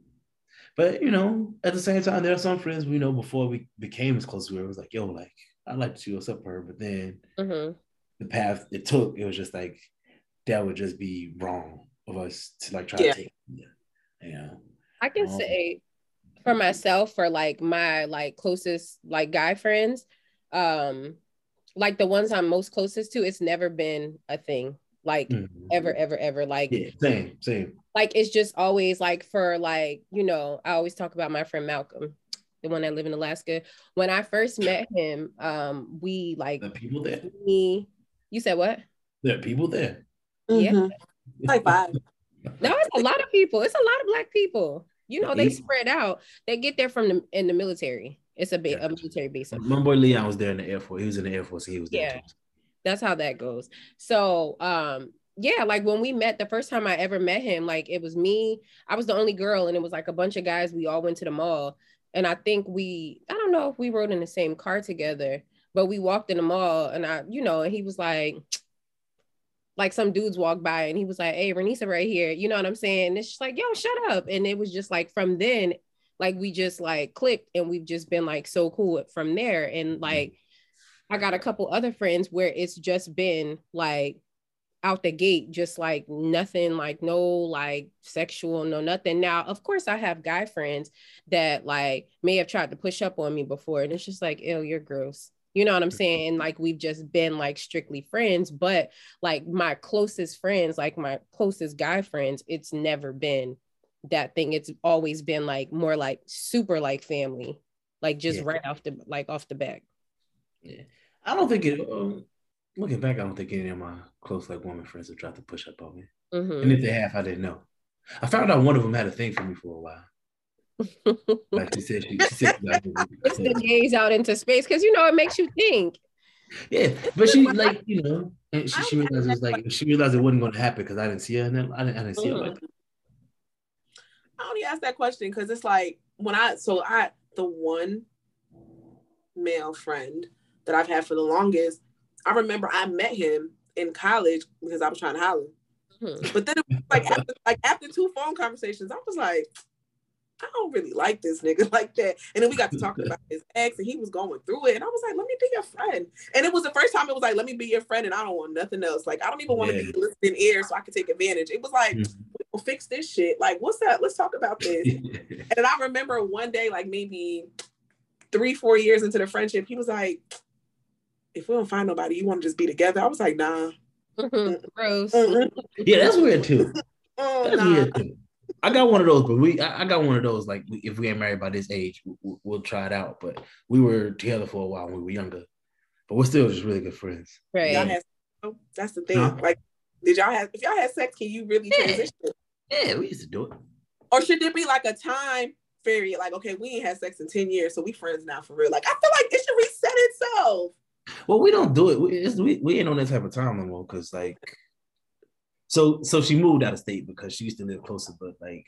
but you know, at the same time, there are some friends we know before we became as close as we were. It was like, yo, like I'd like to see what's up for her, but then mm-hmm. the path it took, it was just like that would just be wrong of us to like try yeah. to take. Yeah, I can um, say for myself, for like my like closest like guy friends, um, like the ones I'm most closest to, it's never been a thing like mm-hmm. ever, ever, ever. Like yeah, same, same. Like it's just always like for like, you know, I always talk about my friend Malcolm, the one that live in Alaska. When I first met him, um, we like the people there. Me, you said what? There are people there. Mm-hmm. Yeah. Like five. no, it's a lot of people. It's a lot of black people. You know, they spread out. They get there from the in the military. It's a, ba- a military base. My boy Leon was there in the Air Force. He was in the Air Force. He was there. Yeah. Too. That's how that goes. So, um, yeah, like when we met the first time I ever met him, like it was me, I was the only girl, and it was like a bunch of guys. We all went to the mall. And I think we, I don't know if we rode in the same car together, but we walked in the mall and I, you know, and he was like, like some dudes walked by and he was like, Hey, Renisa right here. You know what I'm saying? And it's just like, yo, shut up. And it was just like from then, like we just like clicked and we've just been like so cool from there. And mm-hmm. like I got a couple other friends where it's just been like out the gate, just like nothing, like no like sexual, no nothing. Now, of course, I have guy friends that like may have tried to push up on me before, and it's just like, ew, you're gross. You know what I'm saying? And like we've just been like strictly friends, but like my closest friends, like my closest guy friends, it's never been that thing. It's always been like more like super like family, like just yeah. right off the like off the back. Yeah, I don't think it. Um, looking back, I don't think any of my close like woman friends have tried to push up on me, mm-hmm. and if they have, I didn't know. I found out one of them had a thing for me for a while like she said, she, she said it's the gaze out into space because you know it makes you think. Yeah, but she like you know, and she, she realized it was like she realized it wasn't going to happen because I didn't see her, and then I didn't, I didn't see her like. That. I only asked that question because it's like when I so I the one male friend that I've had for the longest. I remember I met him in college because I was trying to holler. Mm-hmm. But then like after, like after two phone conversations, I was like, I don't really like this nigga like that. And then we got to talking about his ex and he was going through it. And I was like, let me be your friend. And it was the first time it was like, let me be your friend and I don't want nothing else. Like, I don't even want to yeah. be listening ear so I can take advantage. It was like, mm-hmm. we'll fix this shit. Like, what's that? Let's talk about this. and I remember one day, like maybe three, four years into the friendship, he was like, if we don't find nobody, you want to just be together? I was like, nah. Mm-hmm. Gross. Mm-hmm. Yeah, that's weird too. Oh, that's nah. weird too. I got one of those, but we I, got one of those. Like if we ain't married by this age, we'll, we'll, try it out. But we were together for a while when we were younger, but we're still just really good friends. Right. Y'all have, oh, that's the thing. Huh? Like, did y'all have? If y'all had sex, can you really yeah. transition? Yeah, we used to do it. Or should there be like a time period? Like, okay, we ain't had sex in ten years, so we friends now for real. Like, I feel like it should reset itself. Well, we don't do it. We, we, we ain't on that type of time no more because like so so she moved out of state because she used to live closer, but like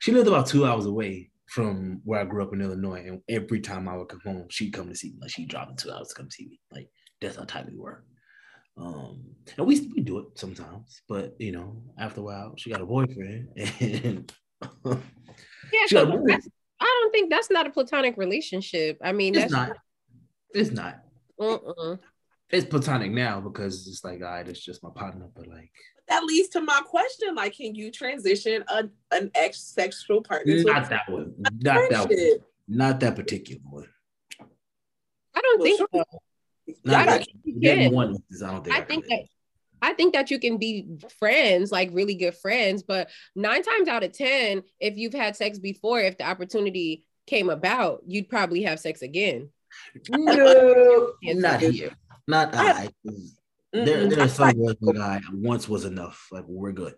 she lived about two hours away from where I grew up in Illinois. And every time I would come home, she'd come to see me. Like she'd drive in two hours to come see me. Like that's how tight we were. Um, and we, we do it sometimes, but you know, after a while, she got a boyfriend and yeah, so I don't think that's not a platonic relationship. I mean, it's that's not. It's not. Uh-uh. It's platonic now because it's like, all right, it's just my partner, but like that leads to my question: like, can you transition a, an ex sexual partner? Not that one. Not that one. Not that particular one. I don't well, think so. Not I, think one, I don't think. I, I think that. I think that you can be friends, like really good friends, but nine times out of 10, if you've had sex before, if the opportunity came about, you'd probably have sex again. No, not here. Not I. There, there's some like, guy once was enough. Like we're good.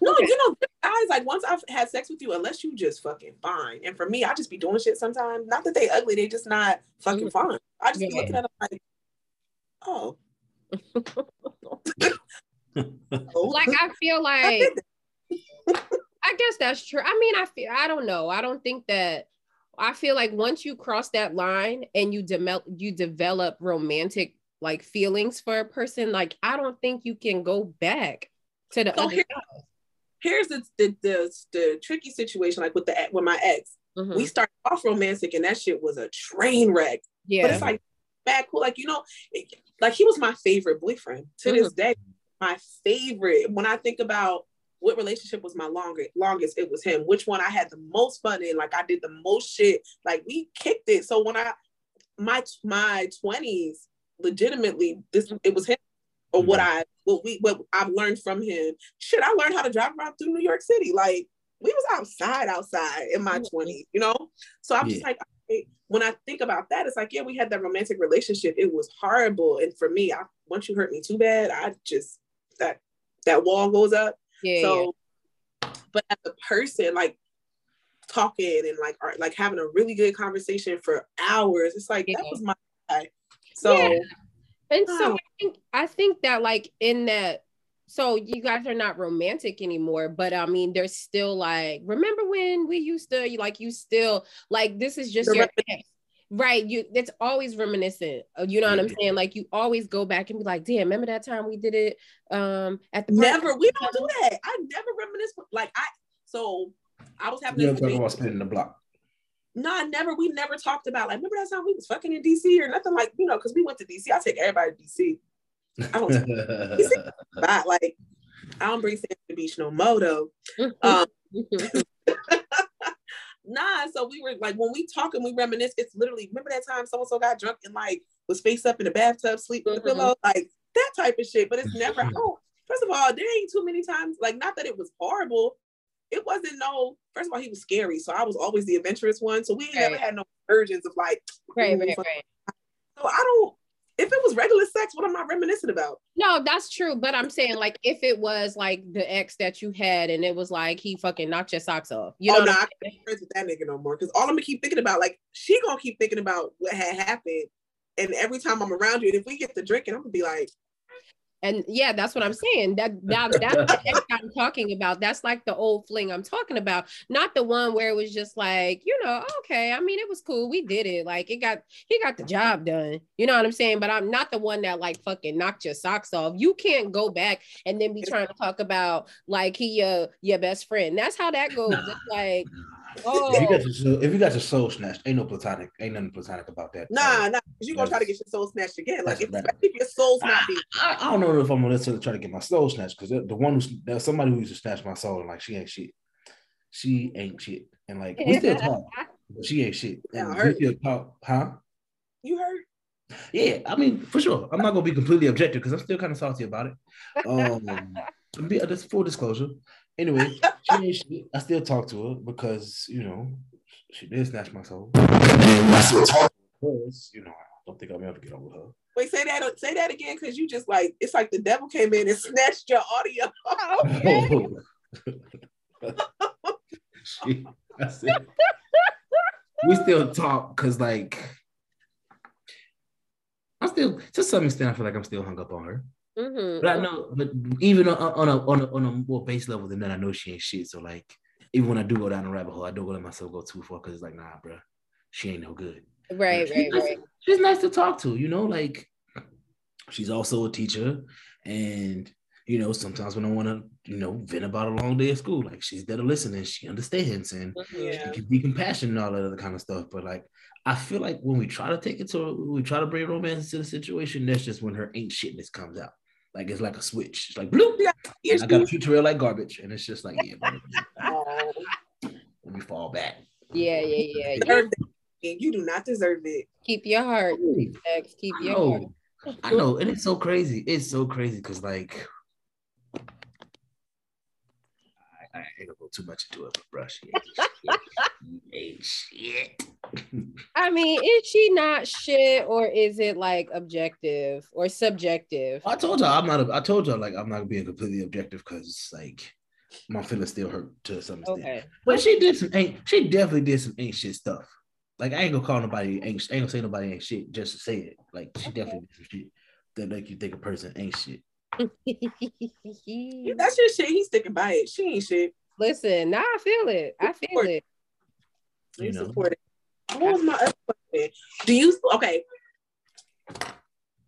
No, you know, guys, like once I've had sex with you, unless you just fucking fine. And for me, I just be doing shit sometimes. Not that they ugly, they just not fucking mm-hmm. fine. I just yeah. be looking at them like, oh. like I feel like I guess that's true. I mean, I feel I don't know. I don't think that I feel like once you cross that line and you develop you develop romantic like feelings for a person, like I don't think you can go back to the so other here, here's the the, the, the tricky situation, like with the with my ex. Mm-hmm. We started off romantic, and that shit was a train wreck. Yeah, but it's like bad cool. Like you know, like he was my favorite boyfriend to mm-hmm. this day. My favorite. When I think about what relationship was my longest longest? It was him. Which one i had the most fun in? Like i did the most shit. Like we kicked it. So when i my my 20s legitimately this it was him or mm-hmm. what i what we what i've learned from him. Shit i learned how to drive around through new york city. Like we was outside outside in my mm-hmm. 20s you know? So i'm yeah. just like when i think about that it's like yeah we had that romantic relationship. It was horrible. And for me I, once you hurt me too bad i just that that wall goes up yeah. So, yeah. but as a person, like talking and like art, like having a really good conversation for hours, it's like yeah. that was my guy. So, yeah. and so I think I think that like in that so you guys are not romantic anymore but i mean there's still like remember when we used to like you still like this is just your Right. You it's always reminiscent. You know what I'm saying? Like you always go back and be like, damn, remember that time we did it um at the never we don't do that. I never reminisce like I so I was having you don't about spinning the block. No, I never we never talked about like remember that time we was fucking in DC or nothing like you know because we went to DC. I take everybody to DC. I don't DC, like I don't bring Sam to the beach no moto. Um, nah. So we were like, when we talk and we reminisce, it's literally remember that time so and so got drunk and like was face up in the bathtub, sleep with mm-hmm. the pillow, like that type of shit. But it's never. Oh, first of all, there ain't too many times. Like, not that it was horrible. It wasn't no. First of all, he was scary, so I was always the adventurous one. So we right. never had no urges of like. Right, right, right. So I don't if it was regular sex, what am I reminiscing about? No, that's true. But I'm saying like if it was like the ex that you had and it was like he fucking knocked your socks off. You oh, know, no, I can't be friends with that nigga no more. Cause all I'm gonna keep thinking about, like, she gonna keep thinking about what had happened. And every time I'm around you, and if we get to drinking, I'm gonna be like, and yeah, that's what I'm saying. That, that that's what I'm talking about. That's like the old fling I'm talking about, not the one where it was just like, you know, okay. I mean, it was cool. We did it. Like it got he got the job done. You know what I'm saying? But I'm not the one that like fucking knocked your socks off. You can't go back and then be trying to talk about like he uh your best friend. That's how that goes. It's like Oh. If you got your if you got your soul snatched, ain't no platonic, ain't nothing platonic about that. Nah, nah, you gonna try to get your soul snatched again. Like if, if your soul's not being. I, I, don't know if I'm gonna necessarily try to get my soul snatched because the one who's there's somebody who used to snatch my soul and like she ain't shit. She ain't shit, and like we still talk, but she ain't shit. And yeah, we still talk, huh? You heard? Yeah, I mean, for sure. I'm not gonna be completely objective because I'm still kind of salty about it. Um, be, just full disclosure. Anyway, she, I still talk to her because you know she did snatch my soul. And I still talk because you know I don't think I'll ever get over her. Wait, say that say that again because you just like it's like the devil came in and snatched your audio. Okay. she, said, we still talk because like I still to some extent I feel like I'm still hung up on her. Mm-hmm. But I know, but even on, on a on a on a more base level than that, I know she ain't shit. So like, even when I do go down a rabbit hole, I don't let myself go too far because it's like, nah, bro, she ain't no good. Right, right, nice, right. She's nice to talk to, you know. Like, she's also a teacher, and you know, sometimes when I want to, you know, vent about a long day of school, like she's there to listen and she understands and yeah. she can be compassionate and all that other kind of stuff. But like, I feel like when we try to take it to, we try to bring romance to the situation, that's just when her ain't shitness comes out. Like it's like a switch. It's like bloop. Yeah, I got a tutorial like garbage, and it's just like yeah. Let me fall back. Yeah, yeah, yeah. yeah. You do not deserve it. Keep your heart. Keep your heart. I know, and it's so crazy. It's so crazy because like I ain't gonna go too much into it, but brush. ain't shit. I mean, is she not shit, or is it like objective or subjective? I told you I'm not. I told you like I'm not being completely objective because like my feelings still hurt to some extent. Okay. But she did some ain't. She definitely did some ain't shit stuff. Like I ain't gonna call nobody ain't. I ain't gonna say nobody ain't shit just to say it. Like she okay. definitely did some shit that make you think a person ain't shit. That's your shit. He's sticking by it. She ain't shit. Listen, now I feel it. I feel support it. You, you support it. What was my other question? Do you okay?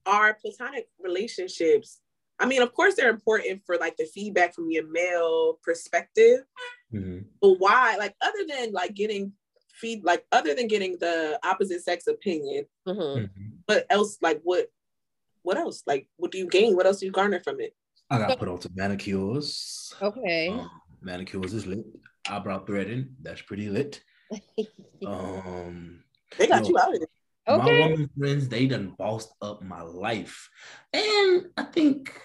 Are platonic relationships I mean, of course, they're important for like the feedback from your male perspective. Mm-hmm. But why? Like, other than like getting feed, like other than getting the opposite sex opinion, mm-hmm. mm-hmm. what else? Like, what? What else? Like, what do you gain? What else do you garner from it? I got put on to manicures. Okay. Um, manicures is lit. Eyebrow threading, that's pretty lit. um, they got you, you out of it. Okay. My woman friends, they done bossed up my life. And I think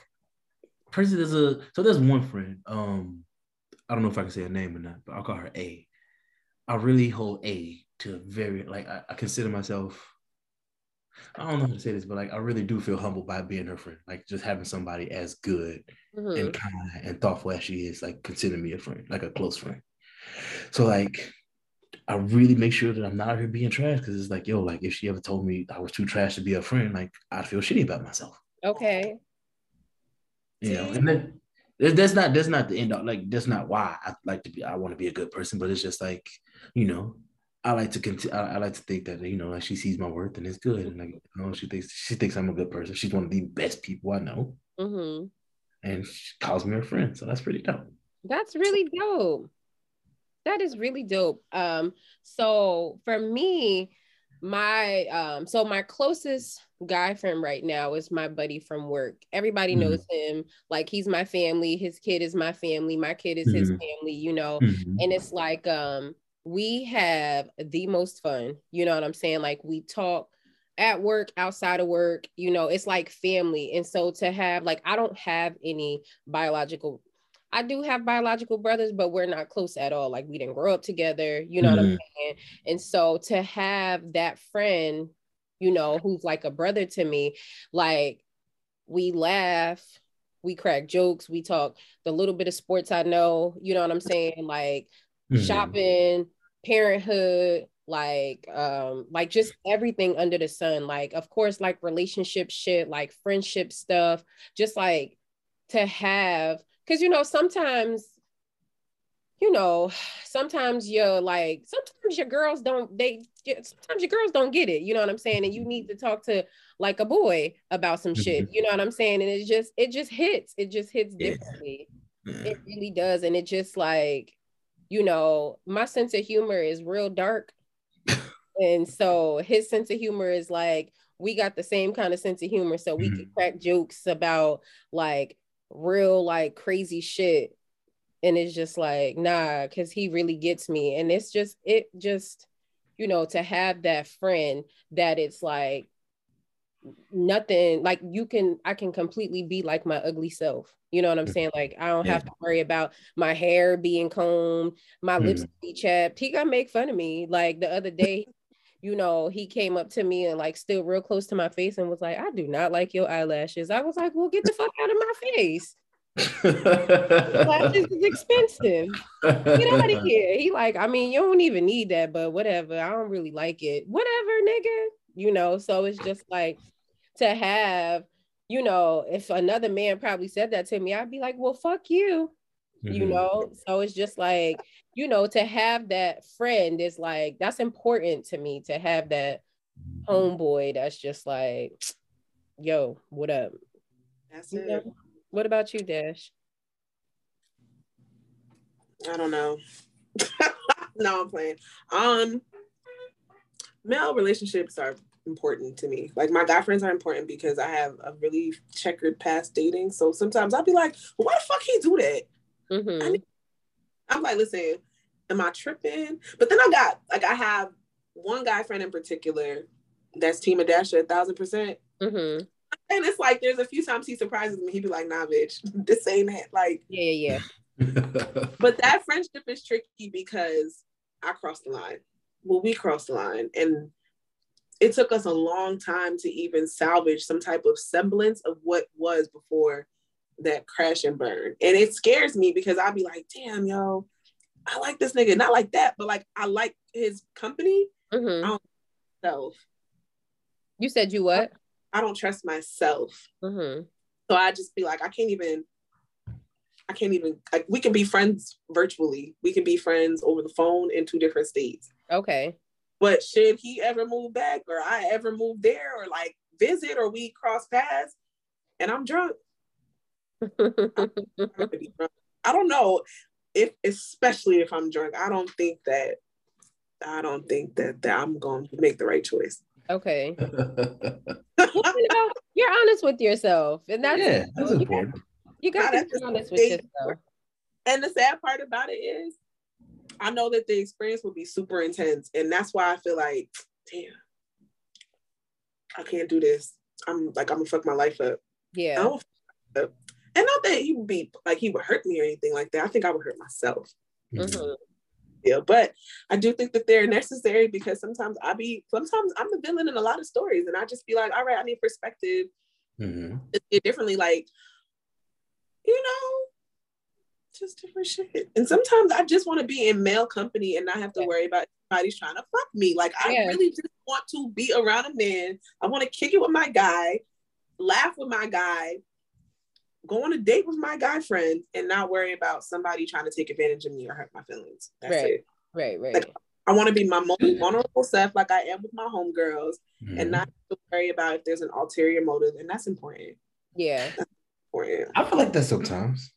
person there's a so there's one friend. Um, I don't know if I can say her name or not, but I'll call her A. I really hold A to very like I, I consider myself. I don't know how to say this, but like I really do feel humbled by being her friend. Like just having somebody as good mm-hmm. and kind and thoughtful as she is, like consider me a friend, like a close friend. So like I really make sure that I'm not here being trash because it's like, yo, like if she ever told me I was too trash to be a friend, like I'd feel shitty about myself. Okay. You know, and then that's not that's not the end of like that's not why I like to be I want to be a good person, but it's just like, you know, I like to continue I, I, like to think that you know like she sees my worth and it's good and like you know she thinks she thinks I'm a good person. She's one of the best people I know. Mm-hmm. And she calls me her friend. So that's pretty dope. That's really dope. That is really dope. Um, so for me, my um, so my closest guy friend right now is my buddy from work. Everybody mm-hmm. knows him. Like he's my family. His kid is my family. My kid is mm-hmm. his family, you know. Mm-hmm. And it's like um we have the most fun. You know what I'm saying? Like we talk at work, outside of work, you know, it's like family. And so to have like I don't have any biological I do have biological brothers, but we're not close at all. Like we didn't grow up together, you know mm-hmm. what I'm mm-hmm. saying? And so to have that friend, you know, who's like a brother to me, like we laugh, we crack jokes, we talk the little bit of sports I know, you know what I'm saying? Like mm-hmm. shopping, parenthood, like um like just everything under the sun. Like of course like relationship shit like friendship stuff. Just like to have because you know sometimes you know sometimes you're like sometimes your girls don't they sometimes your girls don't get it you know what i'm saying? And you need to talk to like a boy about some shit mm-hmm. you know what i'm saying? And it just it just hits it just hits differently. Yeah. it really does. And it just like you know my sense of humor is real dark. And so his sense of humor is like we got the same kind of sense of humor. So we mm-hmm. can crack jokes about like real like crazy shit. And it's just like nah because he really gets me. And it's just it just you know to have that friend that it's like nothing like you can i can completely be like my ugly self you know what i'm mm. saying like i don't yeah. have to worry about my hair being combed my mm. lips be chapped he gonna make fun of me like the other day you know, he came up to me and like still real close to my face and was like, I do not like your eyelashes. I was like, well, get the fuck out of my face. Lashes is expensive. Get out of here. He like, I mean, you don't even need that, but whatever. I don't really like it. Whatever, nigga. You know, so it's just like to have, you know, if another man probably said that to me, I'd be like, well, fuck you. Mm-hmm. You know, so it's just like you know, to have that friend is like that's important to me to have that homeboy that's just like, yo, what up? That's you it. Know? What about you, Dash? I don't know. no, I'm playing. Um, male relationships are important to me. Like my guy friends are important because I have a really checkered past dating. So sometimes I'll be like, well, why the fuck he do that? Mm-hmm. I'm like, listen, am I tripping? But then I got like I have one guy friend in particular that's Team Adasha a thousand percent. Mm-hmm. And it's like there's a few times he surprises me. He'd be like, "Nah, bitch, this ain't it." Like, yeah, yeah. but that friendship is tricky because I crossed the line. Well, we crossed the line, and it took us a long time to even salvage some type of semblance of what was before that crash and burn. And it scares me because I'll be like, "Damn, yo, I like this nigga. Not like that, but like I like his company. Mm-hmm. I don't self. You said you what? I don't trust myself. Mm-hmm. So I just be like, I can't even. I can't even. Like, we can be friends virtually. We can be friends over the phone in two different states. Okay. But should he ever move back, or I ever move there, or like visit, or we cross paths, and I'm drunk, I don't know if, especially if I'm drunk. I don't think that. I don't think that, that I'm going to make the right choice. Okay. you know, you're honest with yourself, and that's yeah, that's important. You got to be honest with yourself. And the sad part about it is, I know that the experience will be super intense, and that's why I feel like, damn, I can't do this. I'm like, I'm gonna fuck my life up. Yeah. Up. And not that he would be like he would hurt me or anything like that. I think I would hurt myself. Mm-hmm. Yeah, but I do think that they're necessary because sometimes I be sometimes I'm the villain in a lot of stories, and I just be like, all right, I need perspective. Mm-hmm. It differently, like you know, just different shit. And sometimes I just want to be in male company and not have to yeah. worry about anybody's trying to fuck me. Like I yeah. really just want to be around a man. I want to kick it with my guy, laugh with my guy, go on a date with my guy friend, and not worry about somebody trying to take advantage of me or hurt my feelings. That's right. it. Right, right. Like, I want to be my most vulnerable self, like I am with my homegirls, mm-hmm. and not worry about if there's an ulterior motive, and that's important. Yeah, that's important. I feel like that sometimes.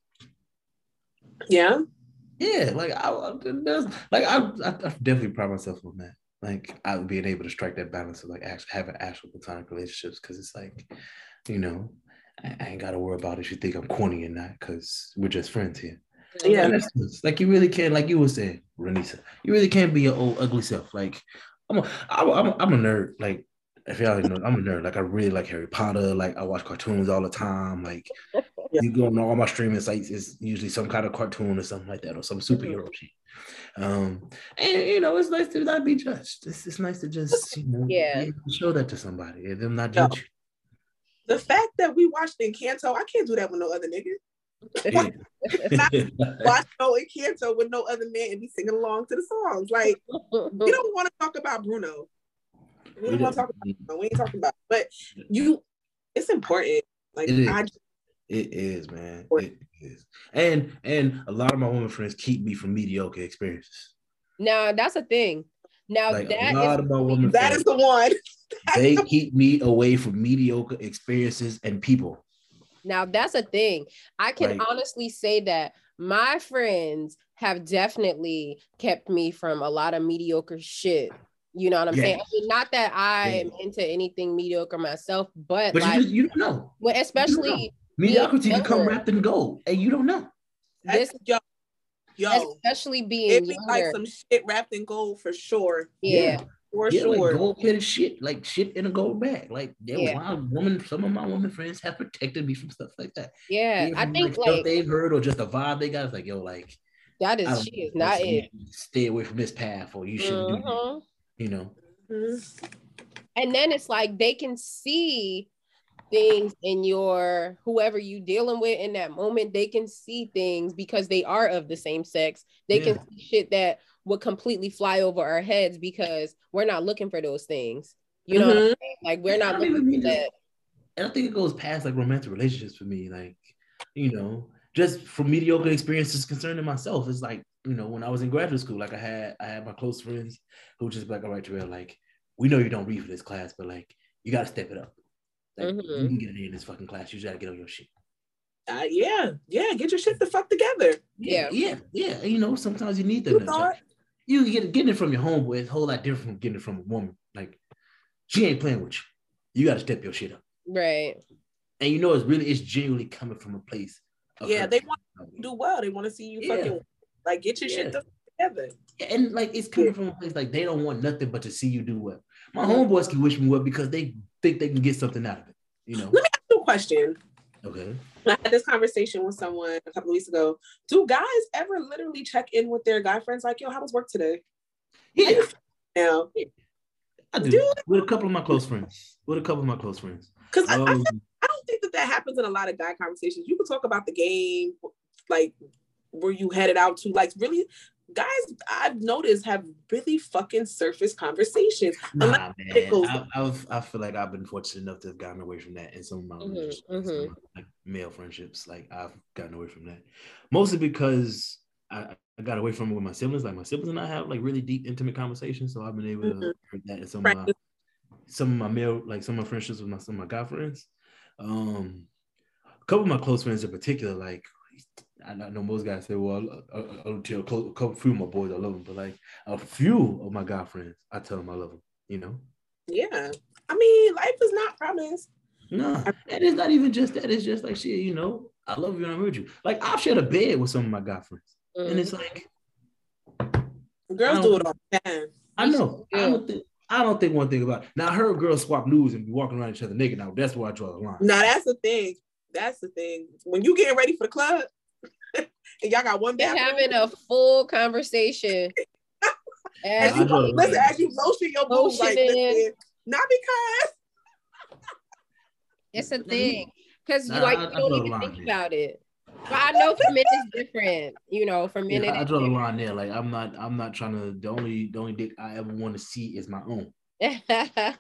Yeah. Yeah, like I, like I, I, definitely pride myself on that. Like I being able to strike that balance of like actually having actual platonic relationships because it's like, you know, I, I ain't got to worry about if you think I'm corny or not because we're just friends here. Yeah, like you really can't, like you were saying, Renisa, you really can't be your old ugly self. Like I'm a, I'm a, I'm a nerd. Like if y'all know, I'm a nerd. Like I really like Harry Potter. Like I watch cartoons all the time. Like yeah. you go on all my streaming sites, it's usually some kind of cartoon or something like that, or some superhero mm-hmm. shit. Um, and you know, it's nice to not be judged. It's, it's nice to just you know, yeah, show that to somebody and them not judge no. The fact that we watched Encanto, I can't do that with no other nigga. watch no Encanto with no other man and be singing along to the songs. Like we don't want to talk about Bruno. We don't want to talk about Bruno. We ain't talking about. But you, it's important. Like it is. It is, man. It is. And and a lot of my women friends keep me from mediocre experiences. Now that's a thing. Now like that is, of my women that friends, is the one. they keep me away from mediocre experiences and people. Now that's a thing. I can like, honestly say that my friends have definitely kept me from a lot of mediocre shit. You know what I'm yeah. saying? I mean, not that I yeah. am into anything mediocre myself, but, but like, you, you don't know. Well, especially mediocrity can come wrapped in gold, and you don't know. This yo, yo, especially being it be like some shit wrapped in gold for sure. Yeah. yeah for yeah, sure. Like gold plated shit, like shit in a gold bag. Like yeah, yeah. my woman, some of my woman friends have protected me from stuff like that. Yeah, I think like, like they've heard or just a vibe they got. It's like yo, like that is she is not it. Stay away from this path, or you shouldn't mm-hmm. do that. You know. Mm-hmm. And then it's like they can see things in your whoever you dealing with in that moment they can see things because they are of the same sex they yeah. can see shit that would completely fly over our heads because we're not looking for those things. You know, mm-hmm. like we're not looking for that. I don't think it goes past like romantic relationships for me. Like, you know, just from mediocre experiences concerning myself, it's like, you know, when I was in graduate school, like I had I had my close friends who just like, all right, Terrell, like, we know you don't read for this class, but like you gotta step it up. Like mm-hmm. you can get it in this fucking class. You just gotta get on your shit. Uh, yeah, yeah, get your shit the fuck together. Yeah, yeah, yeah. You know, sometimes you need that you get getting it from your homeboy is a whole lot different from getting it from a woman. Like she ain't playing with you. You got to step your shit up. Right. And you know it's really it's genuinely coming from a place. Yeah, they want to do well. They want to see you yeah. fucking like get your yeah. shit together. Yeah, and like it's coming from a place like they don't want nothing but to see you do well. My homeboys can wish me well because they think they can get something out of it. You know. Let me ask you a question. Okay. I had this conversation with someone a couple weeks ago. Do guys ever literally check in with their guy friends like, yo, how was work today? Yeah. Now, I do. do with a couple of my close friends. With a couple of my close friends. Because um, I, I, I don't think that that happens in a lot of guy conversations. You can talk about the game, like where you headed out to, like really guys I've noticed have really fucking surface conversations. Nah, man. I, I've, I feel like I've been fortunate enough to have gotten away from that in some of my mm-hmm, mm-hmm. like male friendships. Like I've gotten away from that mostly because I, I got away from it with my siblings. Like my siblings and I have like really deep, intimate conversations. So I've been able mm-hmm. to hear that in some of my some of my male, like some of my friendships with my some of my guy friends. Um, a couple of my close friends in particular, like I know most guys say, well, I'll, tell a couple few of my boys I love them, but like a few of my guy friends, I tell them I love them. You know? Yeah. I mean, life is not promised. No, and it's not even just that. It's just like shit. You know, I love you and I'm with you. Like I've shared a bed with some of my guy friends, mm-hmm. and it's like girls do it all the time. I know. Yeah. I don't think. I don't think one thing about it. Now I heard girls swap nudes and be walking around each other naked. Now that's where I draw the line. Now that's the thing. That's the thing. When you getting ready for the club, and y'all got one bathroom, having a full conversation. as you, listen, as you lotion your boobs, like listen, not because it's a thing because you like you don't even think about it. But I know for men it's different. You know, for men yeah, I draw the line there. Like I'm not, I'm not trying to. The only, the only dick I ever want to see is my own. like,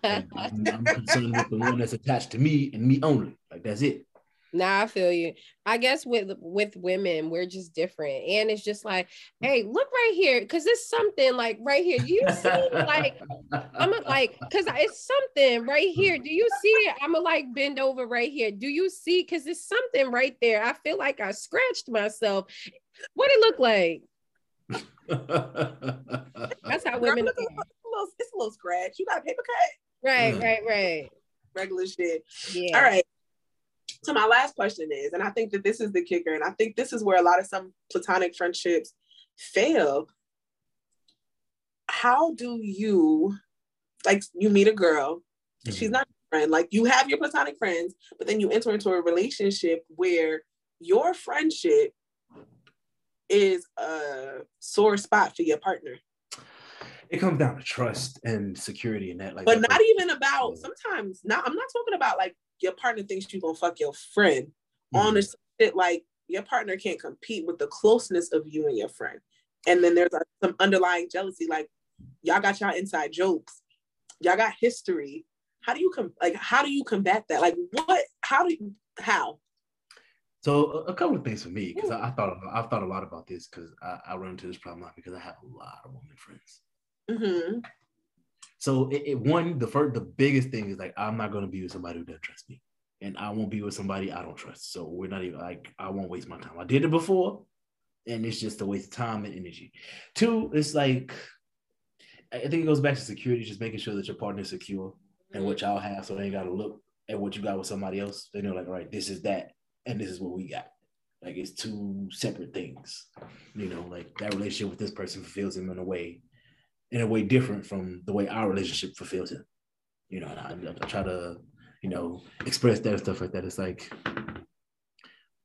I'm, I'm concerned with the one that's attached to me and me only. Like that's it. Nah, I feel you. I guess with with women, we're just different, and it's just like, hey, look right here, because it's something like right here. Do you see? like, I'm a, like, because it's something right here. Do you see it? I'm gonna like bend over right here. Do you see? Because it's something right there. I feel like I scratched myself. What it look like? That's how women. Look, it's, a little, it's a little scratch. You got a paper cut. Right, mm. right, right. Regular shit. Yeah. All right. So my last question is, and I think that this is the kicker, and I think this is where a lot of some platonic friendships fail. How do you, like, you meet a girl, mm-hmm. she's not a friend, like you have your platonic friends, but then you enter into a relationship where your friendship is a sore spot for your partner. It comes down to trust and security and that, like. But not even about sometimes. Not. I'm not talking about like your partner thinks you're gonna fuck your friend mm-hmm. on the shit like your partner can't compete with the closeness of you and your friend. And then there's a, some underlying jealousy, like y'all got y'all inside jokes, y'all got history. How do you come like how do you combat that? Like what how do you how? So a couple of things for me because I, I, thought I've thought a lot about this because I, I, run into this problem a lot because I have a lot of women friends. Mm-hmm. So it, it, one, the first, the biggest thing is like I'm not gonna be with somebody who doesn't trust me, and I won't be with somebody I don't trust. So we're not even like I won't waste my time. I did it before, and it's just a waste of time and energy. Two, it's like I think it goes back to security, just making sure that your partner is secure and mm-hmm. what y'all have, so they ain't gotta look at what you got with somebody else. They know like, all right, this is that, and this is what we got. Like it's two separate things. You know, like that relationship with this person fulfills him in a way in a way different from the way our relationship fulfills him. You know, I, I, try to, you know, express that and stuff like that. It's like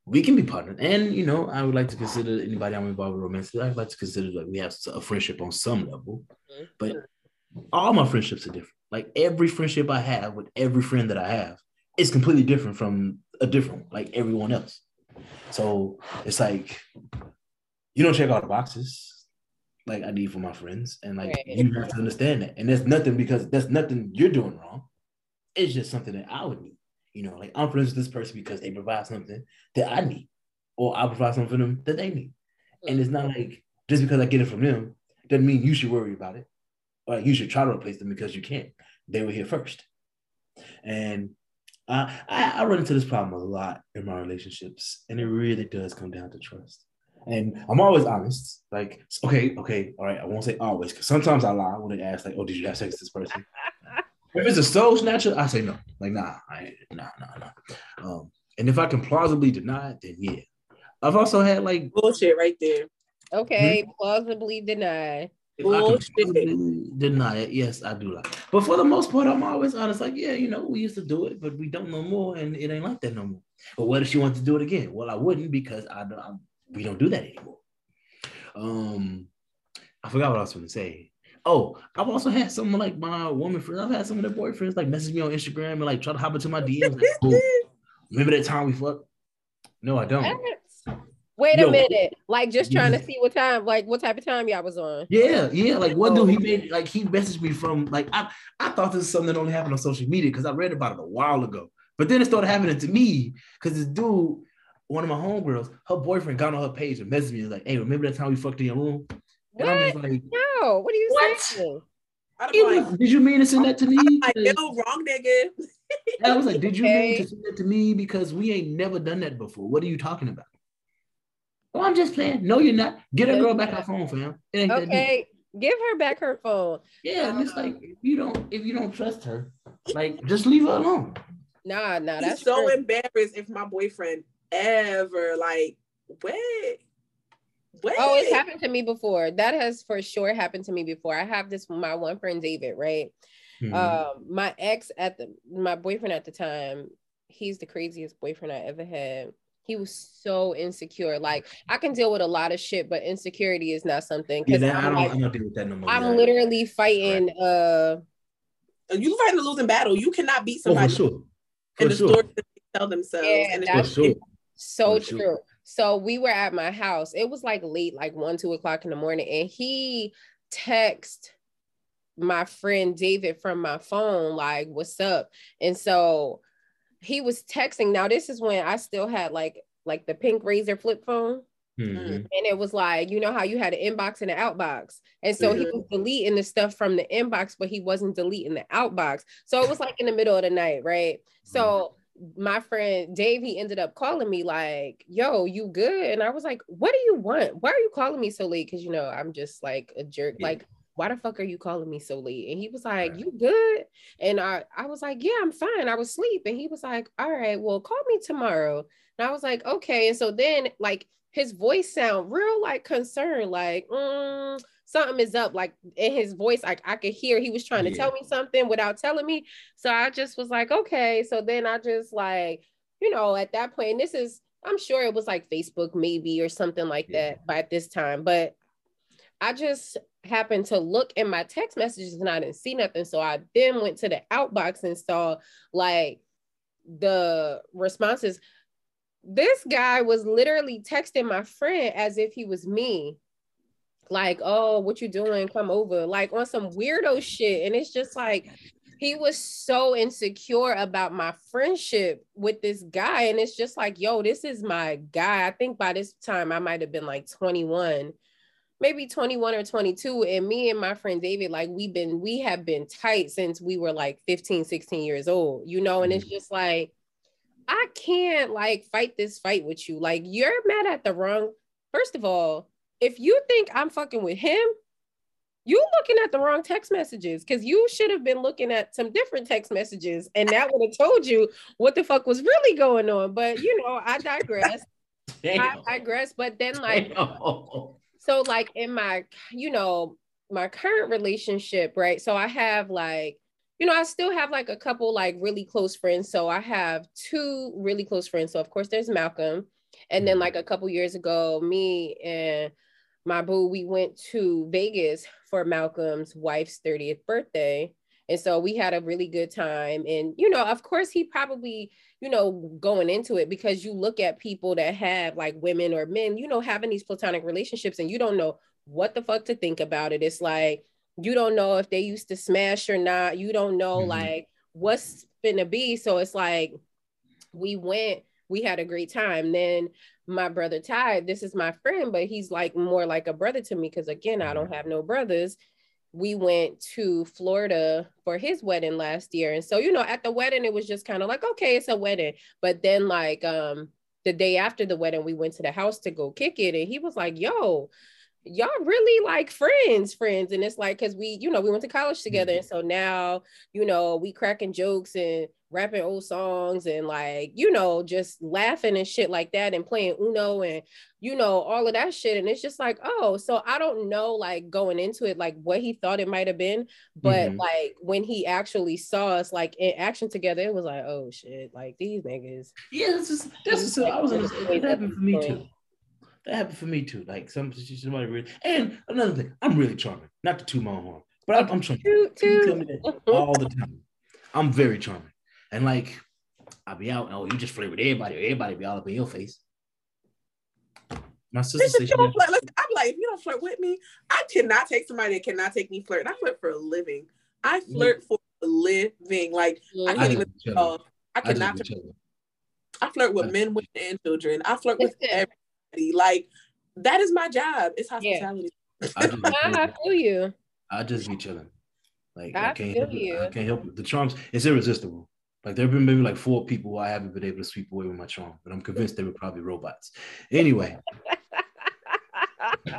we can be partners, and you know, I would like to consider anybody I'm involved with romantically. I'd like to consider that we have a friendship on some level, mm-hmm. but all my friendships are different. Like every friendship I have with every friend that I have is completely different from a different one, like everyone else. So it's like you don't check all the boxes like I need for my friends. And like right. you have to understand that. And that's nothing because that's nothing you're doing wrong. It's just something that I would need. You know, like I'm friends with this person because they provide something that I need, or I provide something for them that they need. And mm. it's not like just because I get it from them doesn't mean you should worry about it. Or like you should try to replace them because you can't. They were here first. And I, I run into this problem a lot in my relationships, and it really does come down to trust. And I'm always honest. Like, okay, okay, all right. I won't say always, because sometimes I lie when they ask, like, oh, did you have sex with this person? if it's a soul snatcher, I say no. Like, nah, I nah, nah, nah. Um, and if I can plausibly deny it, then yeah. I've also had like bullshit right there. Okay, hmm? plausibly deny. Bullshit. Deny it. Yes, I do lie. But for the most part, I'm always honest. Like, yeah, you know, we used to do it, but we don't know more, and it ain't like that no more. But what if she wants to do it again? Well, I wouldn't because I, I'm we don't do that anymore. Um, I forgot what I was going to say. Oh, I've also had some like my woman friends. I've had some of their boyfriends like message me on Instagram and like try to hop into my DMs. Like, oh, remember that time we fucked? No, I don't. Wait Yo, a minute. Like just trying yeah. to see what time, like what type of time y'all was on. Yeah, yeah. Like one dude he made like he messaged me from like I I thought this is something that only happened on social media because I read about it a while ago. But then it started happening to me because this dude one of my homegirls, her boyfriend got on her page and messaged me like, "Hey, remember that time we fucked in your room?" And what? I'm just like, "No, what are you what? saying?" Like, did you mean to send that to me? I know, wrong nigga. And I was like, did you okay. mean to send that to me? Because we ain't never done that before. What are you talking about? Oh, I'm just playing. No, you're not. Get a girl back her phone, fam. okay. Give her back her phone. Yeah, and it's like um, if you don't if you don't trust her, like just leave her alone. Nah, nah, that's so true. embarrassed if my boyfriend ever like wait. Wait. Oh, it's happened to me before. That has for sure happened to me before. I have this my one friend David, right? Mm-hmm. Um, my ex at the my boyfriend at the time, he's the craziest boyfriend I ever had. He was so insecure. Like I can deal with a lot of shit, but insecurity is not something. Yeah, that, I'm I don't, like, I don't deal with that no more. I'm literally fighting. Right. Uh, you fighting a losing battle. You cannot beat somebody. Oh, for sure. For in the sure. story they tell themselves. Yeah, and that's sure. So true. Sure. So we were at my house. It was like late, like one, two o'clock in the morning, and he texted my friend David from my phone, like, what's up? And so he was texting. Now, this is when I still had like like the pink Razr flip phone. Mm-hmm. And it was like, you know how you had an inbox and an outbox. And so mm-hmm. he was deleting the stuff from the inbox, but he wasn't deleting the outbox. So it was like in the middle of the night, right? So mm-hmm. My friend Dave, he ended up calling me like, yo, you good? And I was like, what do you want? Why are you calling me so late? Cause you know, I'm just like a jerk. Yeah. Like why the fuck are you calling me so late? And he was like, right. you good? And I, I was like, yeah, I'm fine. I was asleep. And he was like, all right, well, call me tomorrow. And I was like, okay. And so then like his voice sound real like concerned, like, mm, something is up. Like in his voice, like I could hear he was trying to yeah. tell me something without telling me. So I just was like, okay. So then I just like, you know, at that point, and this is, I'm sure it was like Facebook maybe or something like yeah. that by this time, but I just happened to look in my text messages and I didn't see nothing. So I then went to the outbox and saw like the responses. This guy was literally texting my friend as if he was me. Like, oh, what you doing? Come over. Like on some weirdo shit. And it's just like he was so insecure about my friendship with this guy. And it's just like, yo, this is my guy. I think by this time I might have been like 21 maybe 21 or 22 and me and my friend david like we've been we have been tight since we were like 15 16 years old you know and it's mm-hmm. just like i can't like fight this fight with you like you're mad at the wrong first of all if you think i'm fucking with him you looking at the wrong text messages because you should have been looking at some different text messages and that would have told you what the fuck was really going on. But you know i digress. I digress. But then like so like in my you know my current relationship right? So i have like you know i still have like a couple like really close friends. So i have two really close friends. So of course there's malcolm. And then mm-hmm. like a couple years ago me and my boo we went to vegas for malcolm's wife's 30th birthday and so we had a really good time. And, you know, of course, he probably, you know, going into it because you look at people that have like women or men, you know, having these platonic relationships and you don't know what the fuck to think about it. It's like, you don't know if they used to smash or not. You don't know mm-hmm. like what's gonna be. So it's like, we went, we had a great time. Then my brother Ty, this is my friend, but he's like more like a brother to me because again, I don't mm-hmm. have no brothers we went to Florida for his wedding last year. And so, you know, at the wedding, it was just kind of like, okay, it's a wedding. But then, like, um, the day after the wedding, we went to the house to go kick it. And he was like, yo, y'all really like friends, friends. And it's like, cause we, you know, we went to college together. Mm-hmm. And so now, you know, we cracking jokes and rapping old songs and like, you know, just laughing and shit like that and playing Uno and, you know, all of that shit. And it's just like, oh, so I don't know, like going into it, like what he thought it might have been. But mm-hmm. like when he actually saw us like in action together, it was like, oh shit, like these niggas. Yeah, this is, this is, I was, it happened for me too. That happened for me too. Like some somebody really, and another thing, I'm really charming. Not to toot my own horn, but I'm, I'm charming. Toot, toot. all the time. I'm very charming. And like, I'll be out. Oh, you just flirt with everybody. Everybody be all up in your face. My sister says I'm like, if you don't flirt with me, I cannot take somebody that cannot take me flirt. I flirt for a living. I flirt yeah. for a living. Like I can't I even. Uh, I cannot. I, I flirt with yeah. men, women, and children. I flirt with everybody. Like that is my job. It's hospitality. Yeah. I, I feel you. I just be chilling. Like I, I can't help you. it. I can't help it. The charms, it's irresistible. Like there have been maybe like four people who I haven't been able to sweep away with my charm, but I'm convinced they were probably robots. Anyway.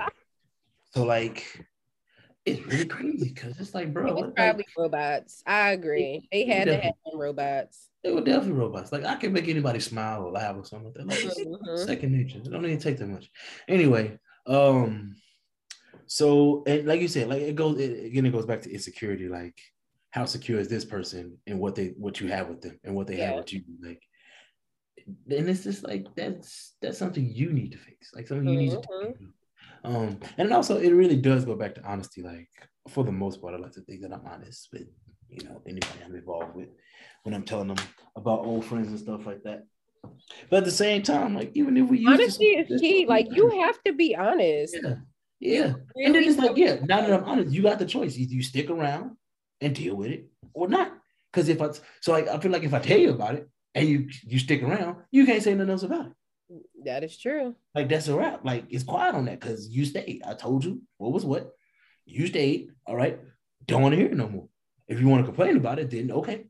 so like it's really crazy because it's like, bro, it was probably like, robots. I agree. They had to have some robots. They were definitely robots. Like I can make anybody smile or laugh or something like that. Like, mm-hmm. second nature. It don't even take that much. Anyway, um, so and like you said, like it goes it, again. It goes back to insecurity. Like how secure is this person and what they what you have with them and what they yeah. have with you. Like, and it's just like that's that's something you need to fix. Like something you mm-hmm. need to. Do. Um, and also it really does go back to honesty. Like for the most part, I like to think that I'm honest with you know anybody I'm involved with when I'm telling them about old friends and stuff like that. But at the same time, like even if we honesty is key, like you have to be honest. Yeah, yeah. Really and then it's like, yeah, now that I'm honest, you got the choice. Either you stick around and deal with it or not. Because if I so like I feel like if I tell you about it and you you stick around, you can't say nothing else about it. That is true. Like that's a wrap. Like it's quiet on that because you stayed. I told you what was what. You stayed. All right. Don't want to hear it no more. If you want to complain about it, then okay.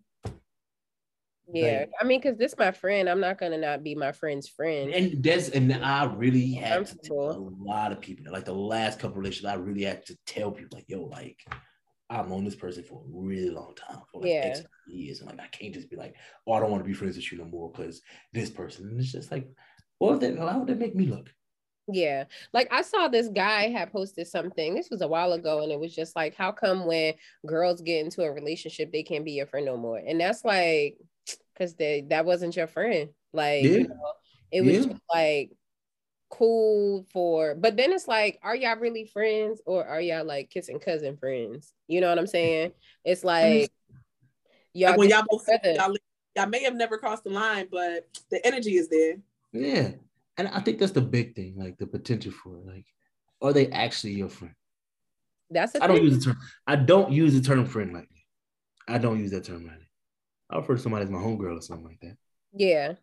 Yeah, like, I mean, because this my friend. I'm not gonna not be my friend's friend. And that's and I really had to tell a lot of people. Like the last couple relationships, I really had to tell people like, yo, like I've known this person for a really long time, for like yeah. X years, and like I can't just be like, oh, I don't want to be friends with you no more because this person. And it's just like, what would that? How would that make me look? Yeah. Like I saw this guy had posted something. This was a while ago, and it was just like, how come when girls get into a relationship, they can't be your friend no more? And that's like, because they that wasn't your friend. Like, yeah. you know, it was yeah. like cool for but then it's like are y'all really friends or are y'all like kissing cousin friends you know what i'm saying it's mm-hmm. like y'all like when y'all both y'all, y'all may have never crossed the line but the energy is there yeah and I think that's the big thing, like the potential for it. Like, are they actually your friend? That's I don't use the term. I don't use the term friend lightly. I don't use that term lightly. I refer to somebody as my homegirl or something like that. Yeah.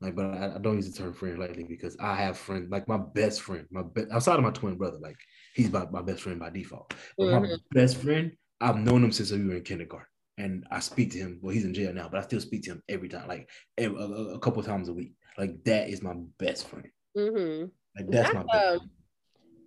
Like, but I, I, don't use the term friend lately because I have friends, like my best friend, my be- outside of my twin brother, like he's my, my best friend by default. But mm-hmm. my best friend, I've known him since we were in kindergarten, and I speak to him. Well, he's in jail now, but I still speak to him every time, like every, a, a, couple times a week. Like that is my best friend. Mm-hmm. Like that's my. Um,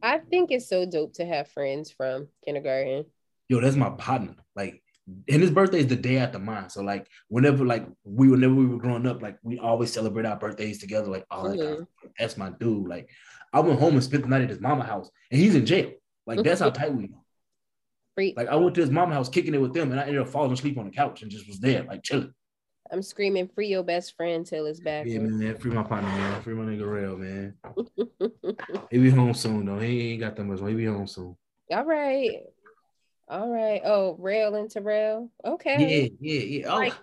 I think it's so dope to have friends from kindergarten. Yo, that's my partner. Like, and his birthday is the day after mine. So like, whenever like we whenever we were growing up, like we always celebrate our birthdays together. Like, oh, mm-hmm. that's my dude. Like, I went home and spent the night at his mama house, and he's in jail. Like, that's how tight we are. Like, I went to his mama house, kicking it with them, and I ended up falling asleep on the couch and just was there, like chilling. I'm screaming, free your best friend till it's back. Yeah, man, free my partner, man. Free my nigga real, man. he be home soon though. He ain't got that much. He be home soon. All right. All right. Oh, rail into rail. Okay. Yeah, yeah, yeah. Oh, like,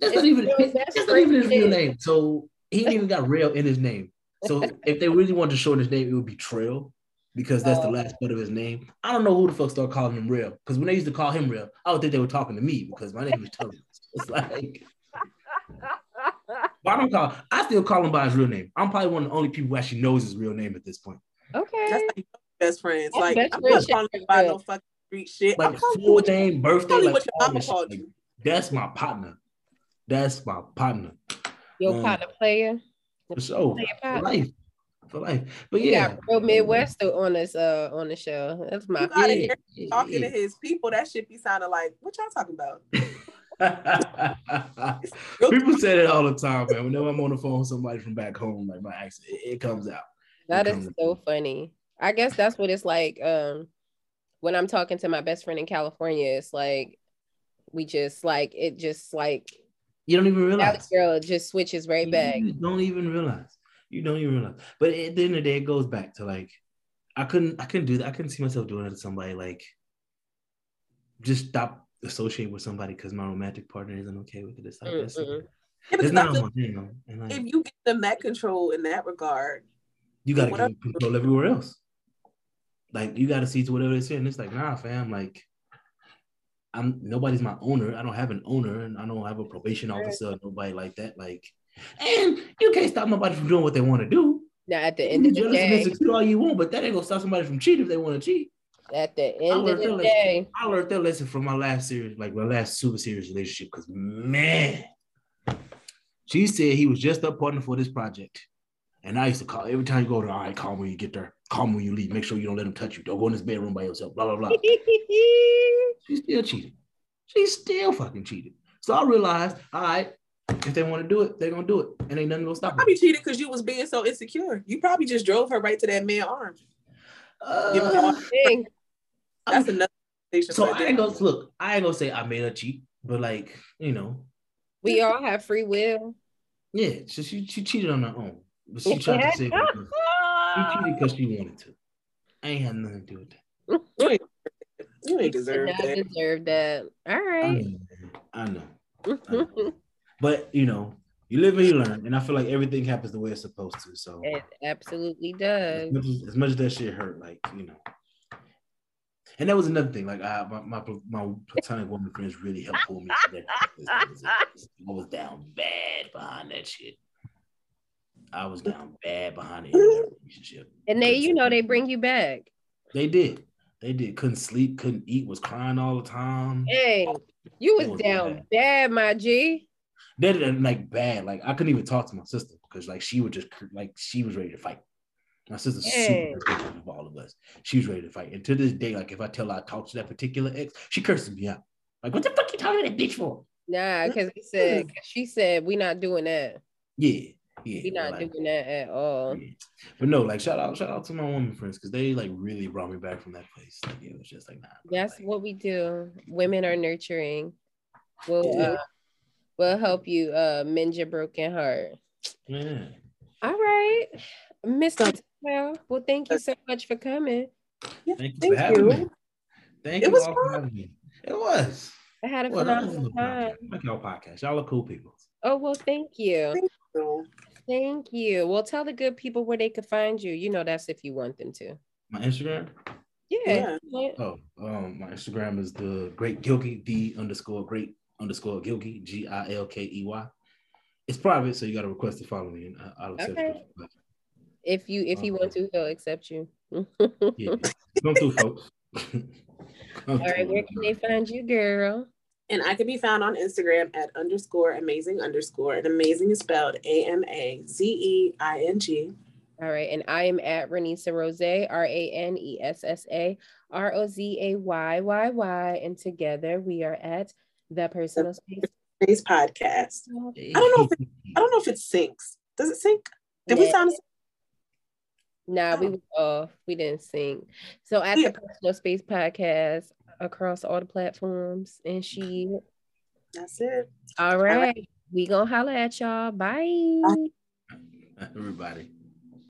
that's not even that's not even his real name. So he ain't even got rail in his name. So if they really wanted to shorten his name, it would be Trail because that's oh. the last part of his name. I don't know who the fuck started calling him Rail because when they used to call him Rail, I would think they were talking to me because my name was Tully. It's like but I don't call. I still call him by his real name. I'm probably one of the only people who actually knows his real name at this point. Okay, that's like best friends. That's like best I'm not calling him by no fucking street shit. Like full name, birthday, like what your mama called you. That's my partner. That's my partner. Your um, partner player. For sure. For life. For life. But yeah. got real Midwest on this uh on the show. That's my yeah, yeah, talking yeah. to his people. That shit be sounding like what y'all talking about? People say that all the time, man. Whenever I'm on the phone with somebody from back home, like my accent, it, it comes out. That is so out. funny. I guess that's what it's like. Um, when I'm talking to my best friend in California, it's like we just like it just like you don't even realize. Girl just switches right you back. don't even realize. You don't even realize. But at the end of the day, it goes back to like I couldn't I couldn't do that. I couldn't see myself doing it to somebody like just stop associate with somebody because my romantic partner isn't okay with it. It's like this. Yeah, it's not feel, you know, like, if you give them that control in that regard, you gotta give control everywhere else. Like you gotta see to whatever they say, and it's like, nah, fam, like I'm nobody's my owner. I don't have an owner, and I don't have a probation officer, nobody like that. Like, and you can't stop nobody from doing what they want to do. Now, at the end of the day, all you want, but that ain't gonna stop somebody from cheating if they want to cheat at the end of the day. I learned that lesson from my last series, like my last super serious relationship, because man, She said he was just up partner for this project. And I used to call every time you go to, all right, call when you get there. Call when you leave. Make sure you don't let him touch you. Don't go in this bedroom by yourself. Blah, blah, blah. she still cheated. She still fucking cheated. So I realized, all right, if they want to do it, they're gonna do it. And ain't nothing gonna stop Probably cheated because you was being so insecure. You probably just drove her right to that man arms. Uh, that's another so I ain't gonna look, I ain't gonna say I made her cheat, but like, you know. We all have free will. Yeah, so she she cheated on her own. But she tried to say she cheated because she wanted to. I ain't had nothing to do with that. You ain't deserve that. Deserve that. All right. I know. I know. I know. but you know, you live and you learn, and I feel like everything happens the way it's supposed to. So it absolutely does. As much as, as, much as that shit hurt, like you know. And that was another thing. Like I, my, my, my platonic woman friends really helped pull me. I was down bad behind that shit. I was down bad behind the relationship. And they, you know, they bring you back. They did. They did. Couldn't sleep, couldn't eat, was crying all the time. Hey, you was, was down bad. bad, my G. They did like bad. Like I couldn't even talk to my sister because like she would just like she was ready to fight. My sister's hey. super of all of us. She was ready to fight. And to this day, like if I tell her I talked to that particular ex, she curses me out. Like, what the fuck you talking to that bitch for? Nah, because he said she said we not doing that. Yeah. Yeah, we not like, doing that at all. Yeah. But no, like shout out, shout out to my woman friends because they like really brought me back from that place. Like it was just like nah. That's like, what we do. Women are nurturing. We'll yeah. uh, we'll help you uh mend your broken heart. Yeah. All right, Mr. Well, well, thank you so much for coming. Thank you thank for having you. me. Thank it you was all fun. for having me. It was. I had a well, phenomenal time. Like y'all podcast. Y'all are cool people. Oh well, thank you. Thank you. Thank you. Well, tell the good people where they could find you. You know, that's if you want them to. My Instagram. Yeah. Oh, um, my Instagram is the Great Gilkey, the underscore Great underscore Gilkey, G I L K E Y. It's private, so you got to request to follow me, and I'll accept okay. it. If you if you want to, he'll accept you. yeah, come through, folks. All right, where can they find you, girl? And I can be found on Instagram at underscore amazing underscore. And amazing is spelled A M A Z E I N G. All right. And I am at Ranessa Rose, R A N E S S A R O Z A Y Y Y. And together we are at the Personal Space, Space Podcast. I don't know if it, I don't know if it syncs. Does it sync? Did yeah. we sound? Nah, we oh. was off. We didn't sing. So at yeah. the Personal Space Podcast, across all the platforms. And she that's it. All right. All right. We gonna holler at y'all. Bye. Bye. Everybody.